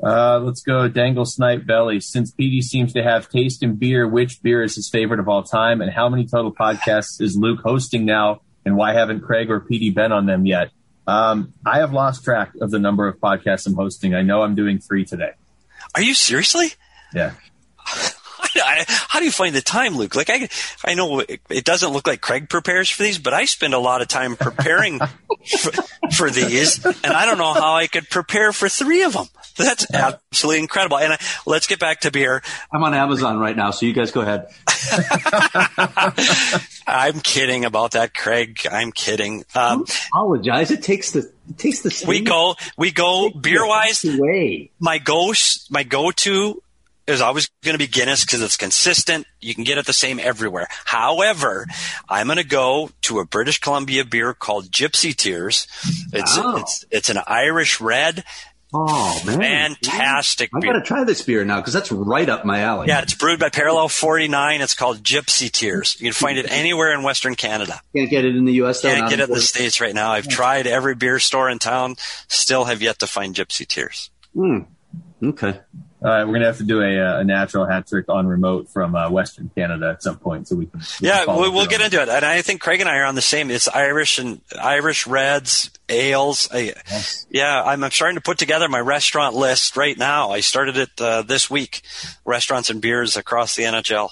Uh, let's go Dangle Snipe Belly. Since PD seems to have taste in beer, which beer is his favorite of all time? And how many total podcasts is Luke hosting now? And why haven't Craig or PD been on them yet? Um, I have lost track of the number of podcasts I'm hosting. I know I'm doing three today. Are you seriously? Yeah. I, how do you find the time, Luke? Like I, I know it, it, doesn't look like Craig prepares for these, but I spend a lot of time preparing for, for, these, and I don't know how I could prepare for three of them. That's absolutely incredible. And I, let's get back to beer. I'm on Amazon right now, so you guys go ahead. I'm kidding about that, Craig. I'm kidding. Um, apologize. It takes the it takes the. We go we go beer wise. My go my go to is always going to be Guinness because it's consistent. You can get it the same everywhere. However, I'm going to go to a British Columbia beer called Gypsy Tears. It's wow. it's it's an Irish red. Oh man, fantastic! I got to try this beer now because that's right up my alley. Yeah, it's brewed by Parallel 49. It's called Gypsy Tears. You can find it anywhere in Western Canada. Can't get it in the U.S. Though, Can't get it in the states right now. I've tried every beer store in town. Still have yet to find Gypsy Tears. Hmm. Okay. All right, we're gonna have to do a, uh, a natural hat trick on remote from uh, Western Canada at some point, so we can. We yeah, can we'll, we'll get into it, and I think Craig and I are on the same. It's Irish and Irish reds, ales. I, yes. Yeah, I'm, I'm, starting to put together my restaurant list right now. I started it uh, this week. Restaurants and beers across the NHL.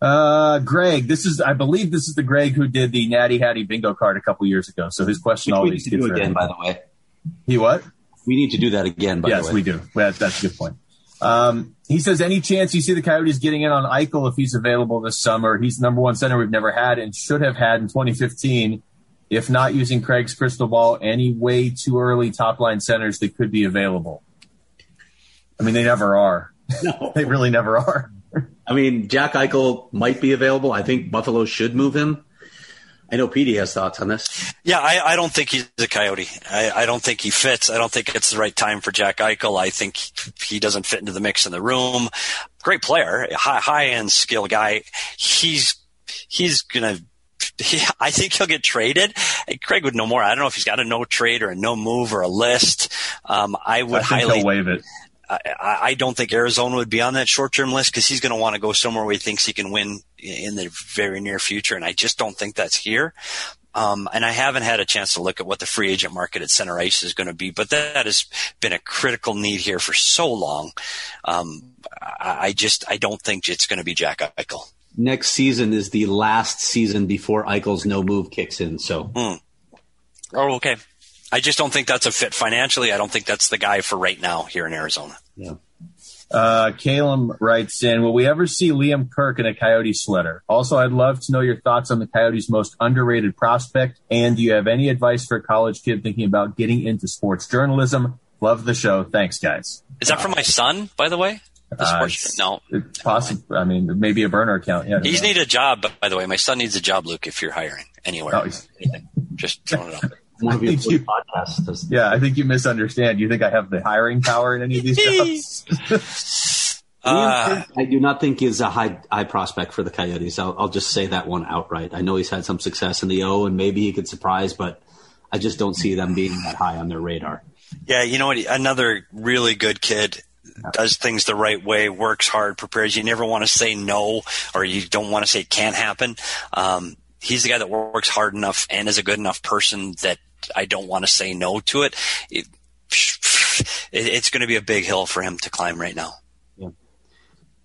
Uh, Greg, this is I believe this is the Greg who did the Natty Hattie bingo card a couple years ago. So his question Which always we do again, by the way. He what? We need to do that again. By yes, the way. we do. Well, that's a good point. Um, he says, any chance you see the Coyotes getting in on Eichel if he's available this summer? He's the number one center we've never had and should have had in 2015. If not using Craig's crystal ball, any way too early top line centers that could be available. I mean, they never are. No. they really never are. I mean, Jack Eichel might be available. I think Buffalo should move him. I know Petey has thoughts on this. Yeah, I, I don't think he's a coyote. I, I, don't think he fits. I don't think it's the right time for Jack Eichel. I think he doesn't fit into the mix in the room. Great player, high high end skill guy. He's he's gonna. He, I think he'll get traded. Craig would know more. I don't know if he's got a no trade or a no move or a list. Um, I would I highly waive it. I, I don't think Arizona would be on that short term list because he's going to want to go somewhere where he thinks he can win in the very near future. And I just don't think that's here. Um, and I haven't had a chance to look at what the free agent market at center ice is going to be, but that has been a critical need here for so long. Um, I, I, just, I don't think it's going to be Jack Eichel. Next season is the last season before Eichel's no move kicks in. So. Mm. Oh, okay. I just don't think that's a fit financially. I don't think that's the guy for right now here in Arizona. Yeah. Uh, Calum writes in, will we ever see Liam Kirk in a Coyote sweater? Also, I'd love to know your thoughts on the Coyotes' most underrated prospect. And do you have any advice for a college kid thinking about getting into sports journalism? Love the show. Thanks, guys. Is that from my son, by the way? The uh, no, possible. I mean, maybe a burner account. Yeah, he's need a job. By the way, my son needs a job, Luke. If you're hiring anywhere, oh, just throwing it out. One of your you, podcasts. Yeah, I think you misunderstand. You think I have the hiring power in any of these jobs? uh, I do not think he's a high high prospect for the Coyotes. I'll, I'll just say that one outright. I know he's had some success in the O, and maybe he could surprise, but I just don't see them being that high on their radar. Yeah, you know what? Another really good kid does things the right way, works hard, prepares. You never want to say no, or you don't want to say it can't happen. Um, he's the guy that works hard enough and is a good enough person that I don't want to say no to it. it, it it's going to be a big hill for him to climb right now. Yeah.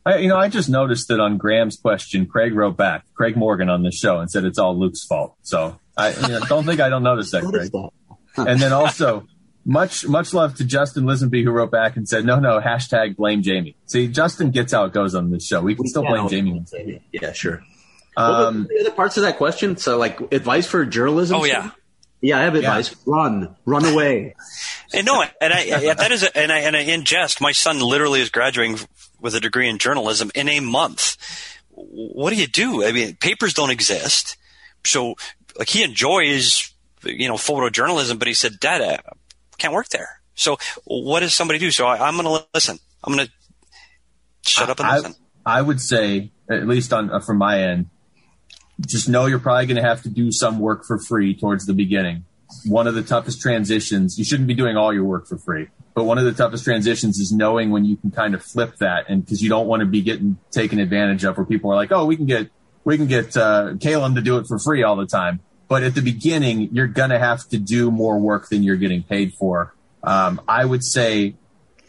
I, you know, I just noticed that on Graham's question, Craig wrote back, Craig Morgan on the show and said it's all Luke's fault. So I you know, don't think I don't notice that, Craig. and then also, much much love to Justin Lisenby who wrote back and said, no, no, hashtag blame Jamie. See, Justin gets how it goes on this show. We can we still blame Jamie. Yeah, sure. Um, the other parts of that question? So, like advice for journalism. Oh yeah, yeah, I have advice. Yeah. Run, run away. and no, and I yeah, that is, a, and I and I in jest, my son literally is graduating with a degree in journalism in a month. What do you do? I mean, papers don't exist, so like he enjoys you know photojournalism, but he said, "Dad, I can't work there." So what does somebody do? So I, am going to listen. I'm going to shut up and I, listen. I would say, at least on uh, from my end, just know you're probably going to have to do some work for free towards the beginning. One of the toughest transitions. You shouldn't be doing all your work for free. But one of the toughest transitions is knowing when you can kind of flip that, and because you don't want to be getting taken advantage of, where people are like, "Oh, we can get we can get uh, Kalen to do it for free all the time." But at the beginning, you're gonna have to do more work than you're getting paid for. Um, I would say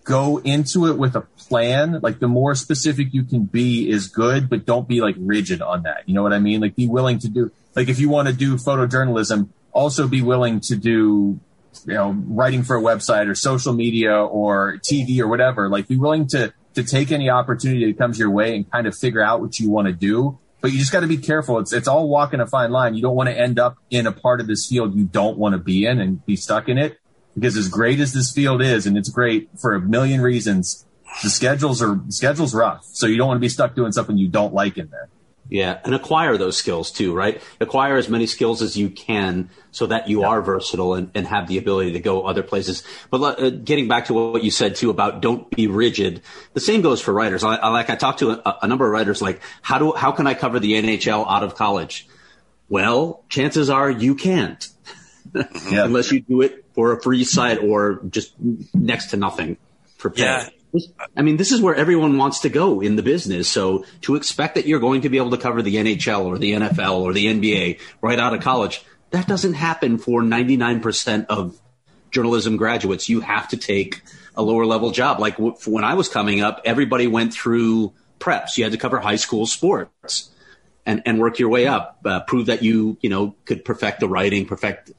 go into it with a plan. Like the more specific you can be is good, but don't be like rigid on that. You know what I mean? Like be willing to do, like if you want to do photojournalism, also be willing to do, you know, writing for a website or social media or TV or whatever. Like be willing to, to take any opportunity that comes your way and kind of figure out what you want to do. But you just got to be careful. It's, it's all walking a fine line. You don't want to end up in a part of this field you don't want to be in and be stuck in it because as great as this field is, and it's great for a million reasons, the schedules are the schedules rough. So you don't want to be stuck doing something you don't like in there. Yeah, and acquire those skills too, right? Acquire as many skills as you can so that you yeah. are versatile and, and, have the ability to go other places. But uh, getting back to what you said too about don't be rigid, the same goes for writers. I, I like I talked to a, a number of writers like how do how can I cover the NHL out of college? Well, chances are you can't. yeah. unless you do it for a free site or just next to nothing for pay. Yeah. I mean, this is where everyone wants to go in the business. So to expect that you're going to be able to cover the NHL or the NFL or the NBA right out of college, that doesn't happen for 99% of journalism graduates. You have to take a lower level job. Like when I was coming up, everybody went through preps. You had to cover high school sports and, and work your way up. Uh, prove that you, you know, could perfect the writing, perfect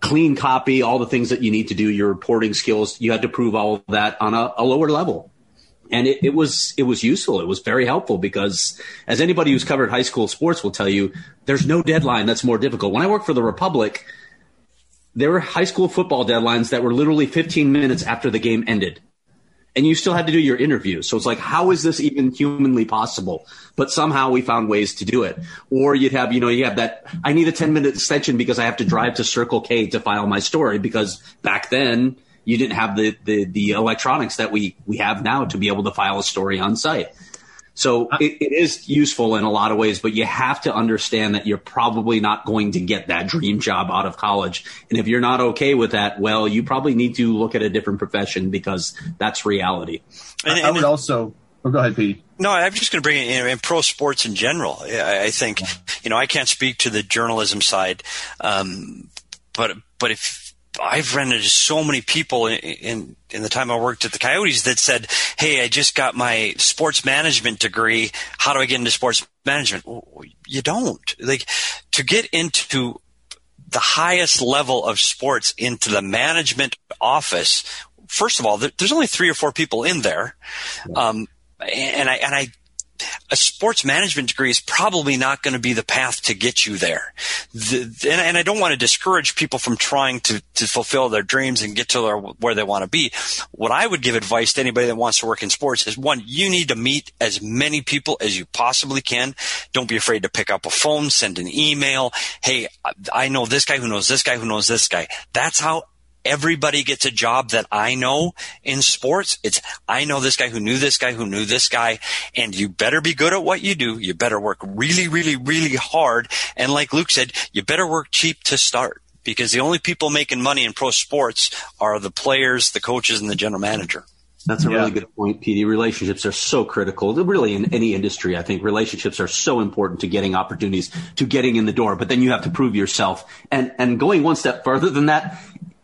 clean copy, all the things that you need to do, your reporting skills. You had to prove all of that on a, a lower level. And it, it was it was useful. It was very helpful because, as anybody who's covered high school sports will tell you, there's no deadline that's more difficult. When I worked for the Republic, there were high school football deadlines that were literally 15 minutes after the game ended and you still had to do your interview. So it's like, how is this even humanly possible? But somehow we found ways to do it. Or you'd have, you know, you have that, I need a 10 minute extension because I have to drive to Circle K to file my story because back then you didn't have the, the, the electronics that we, we have now to be able to file a story on site. So it, it is useful in a lot of ways, but you have to understand that you're probably not going to get that dream job out of college. And if you're not okay with that, well, you probably need to look at a different profession because that's reality. And, and I would also, oh, go ahead, Pete. No, I'm just going to bring it in, in pro sports in general. I, I think, you know, I can't speak to the journalism side, um, but but if I've run into so many people in, in, in the time I worked at the Coyotes that said, "Hey, I just got my sports management degree. How do I get into sports management?" Well, you don't. Like to get into the highest level of sports into the management office. First of all, there's only three or four people in there, um, and I and I a sports management degree is probably not going to be the path to get you there. The, and, and, I don't want to discourage people from trying to, to fulfill their dreams and get to their, where they want to be. What I would give advice to anybody that wants to work in sports is one, you need to meet as many people as you possibly can. Don't be afraid to pick up a phone, send an email. Hey, I know this guy who knows this guy who knows this guy. That's how everybody gets a job that I know in sports. It's, I know this guy who knew this guy who knew this guy, and you better be good at what you do. You better work really, really, really hard. And like Luke said, you better work cheap to start because the only people making money in pro sports are the players, the coaches, and the general manager. That's a yeah. really good point, PD. Relationships are so critical. Really, in any industry, I think relationships are so important to getting opportunities, to getting in the door. But then you have to prove yourself. And and going one step further than that,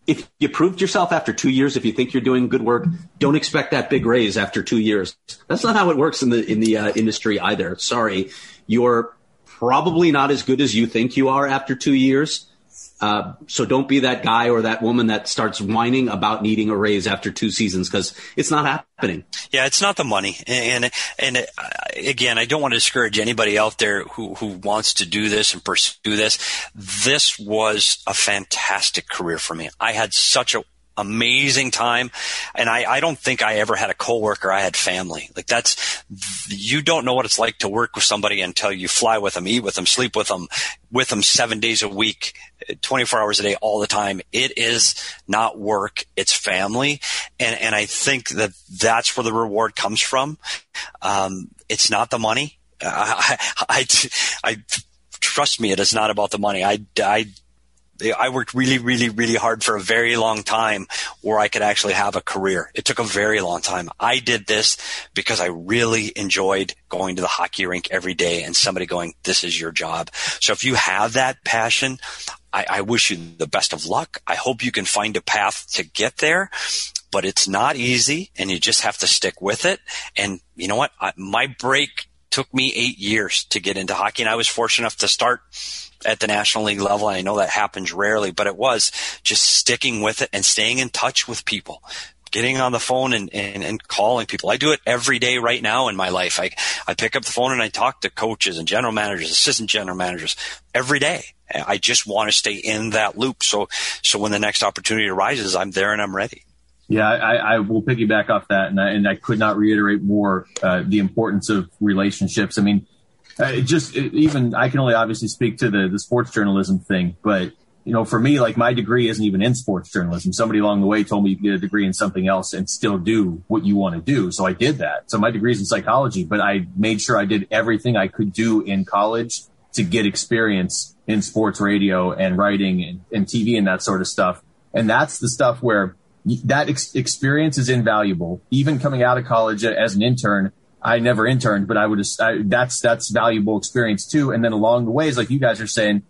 if you proved yourself after two years, if you think you're doing good work, don't expect that big raise after two years. That's not how it works in the in the uh, industry either. Sorry, you're probably not as good as you think you are after two years. Uh, so don't be that guy or that woman that starts whining about needing a raise after two seasons because it's not happening. Yeah, it's not the money, and and, and uh, again, I don't want to discourage anybody out there who who wants to do this and pursue this. This was a fantastic career for me. I had such a amazing time. And I, I don't think I ever had a coworker. I had family. Like that's, you don't know what it's like to work with somebody until you fly with them, eat with them, sleep with them, with them seven days a week, 24 hours a day, all the time. It is not work. It's family. And, and I think that that's where the reward comes from. Um, it's not the money. I, I, I, I trust me, it is not about the money. I, I I worked really, really, really hard for a very long time where I could actually have a career. It took a very long time. I did this because I really enjoyed going to the hockey rink every day and somebody going, this is your job. So if you have that passion, I, I wish you the best of luck. I hope you can find a path to get there but it's not easy and you just have to stick with it. And you know what? I, my break took me eight years to get into hockey and I was fortunate enough to start at the National League level. And I know that happens rarely, but it was just sticking with it and staying in touch with people. Getting on the phone and, and, and calling people. I do it every day right now in my life. I, I pick up the phone and I talk to coaches and general managers, assistant general managers every day. I just want to stay in that loop. So, so when the next opportunity arises, I'm there and I'm ready. Yeah, I, I will piggyback off that, and I, and I could not reiterate more uh, the importance of relationships. I mean, uh, just it, even I can only obviously speak to the the sports journalism thing, but you know, for me, like my degree isn't even in sports journalism. Somebody along the way told me you get a degree in something else and still do what you want to do. So I did that. So my degree is in psychology, but I made sure I did everything I could do in college to get experience in sports radio and writing and, and TV and that sort of stuff. And that's the stuff where that ex- experience is invaluable. Even coming out of college as an intern, I never interned, but I would, I, that's, that's valuable experience too. And then along the ways, like you guys are saying,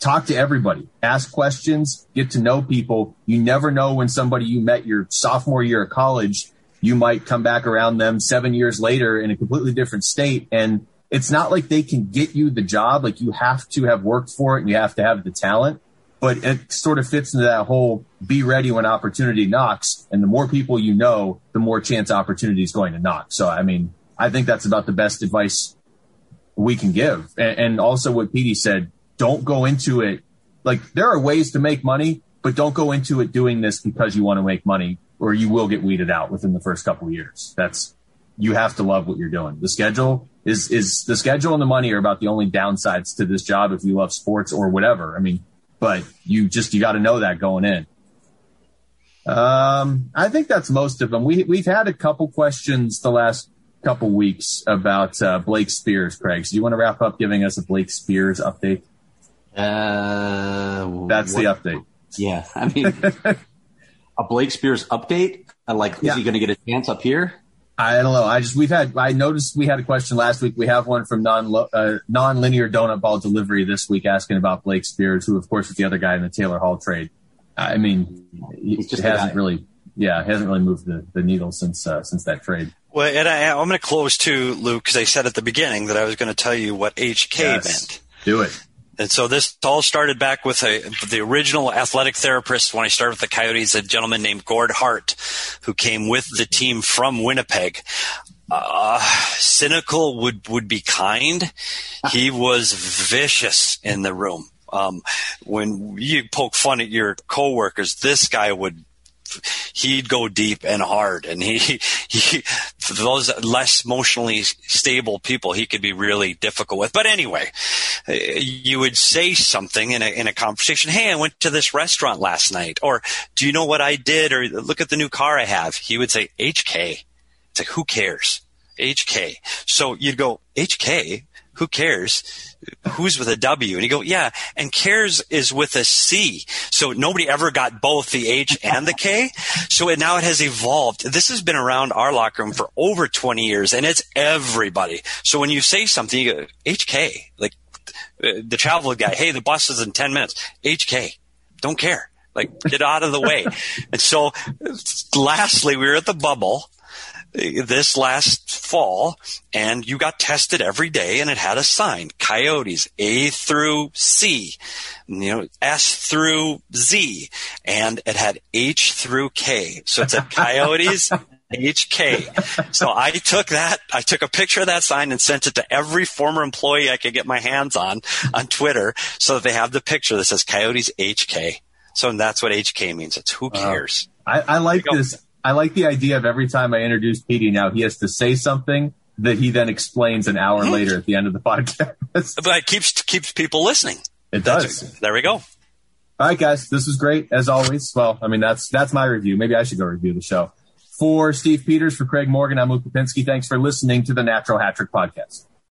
talk to everybody, ask questions, get to know people. You never know when somebody you met your sophomore year of college, you might come back around them seven years later in a completely different state. And it's not like they can get you the job. Like you have to have worked for it and you have to have the talent but it sort of fits into that whole be ready when opportunity knocks. And the more people you know, the more chance opportunity is going to knock. So, I mean, I think that's about the best advice we can give. And, and also what Petey said, don't go into it. Like there are ways to make money, but don't go into it doing this because you want to make money or you will get weeded out within the first couple years. That's, you have to love what you're doing. The schedule is, is the schedule and the money are about the only downsides to this job if you love sports or whatever. I mean, but you just you got to know that going in. Um, I think that's most of them. We we've had a couple questions the last couple weeks about uh, Blake Speers. Craig, so do you want to wrap up giving us a Blake Speers update? Uh, that's what, the update. Yeah, I mean, a Blake Speers update. Like, is yeah. he going to get a chance up here? I don't know. I just we've had. I noticed we had a question last week. We have one from non uh, non-linear donut ball delivery this week asking about Blake Speers, who of course is the other guy in the Taylor Hall trade. I mean, he just hasn't really, yeah, hasn't really moved the, the needle since uh, since that trade. Well, and I, am going to close too, Luke, because I said at the beginning that I was going to tell you what HK yes. meant. Do it. And so this all started back with a, the original athletic therapist when I started with the Coyotes, a gentleman named Gord Hart, who came with the team from Winnipeg. Uh, cynical would, would be kind. He was vicious in the room. Um, when you poke fun at your coworkers, this guy would he'd go deep and hard and he, he, for those less emotionally stable people, he could be really difficult with. But anyway, uh, you would say something in a, in a conversation. Hey, I went to this restaurant last night or do you know what I did? Or look at the new car I have. He would say HK. It's like, who cares? HK. So you'd go, HK? Who cares? who's with a W? And you go, yeah. And cares is with a C. So nobody ever got both the H and the K. So it, now it has evolved. This has been around our locker room for over 20 years and it's everybody. So when you say something, you go, HK, like the travel guy, hey, the bus is in 10 minutes. HK. Don't care. Like get out of the way. and so lastly, we were at the bubble this last fall and you got tested every day and it had a sign coyotes a through c you know s through z and it had h through k so it said coyotes HK. So I took that, I took a picture of that sign and sent it to every former employee I could get my hands on on Twitter so that they have the picture that says Coyotes HK. So that's what HK means. It's who cares. Uh, I, I, like this. I like the idea of every time I introduce Petey now, he has to say something that he then explains an hour later at the end of the podcast. but it keeps keeps people listening. It does. That's, there we go. All right, guys, this was great as always. Well, I mean that's that's my review. Maybe I should go review the show. For Steve Peters, for Craig Morgan, I'm Luke Lapinski. Thanks for listening to the Natural Hat Trick Podcast.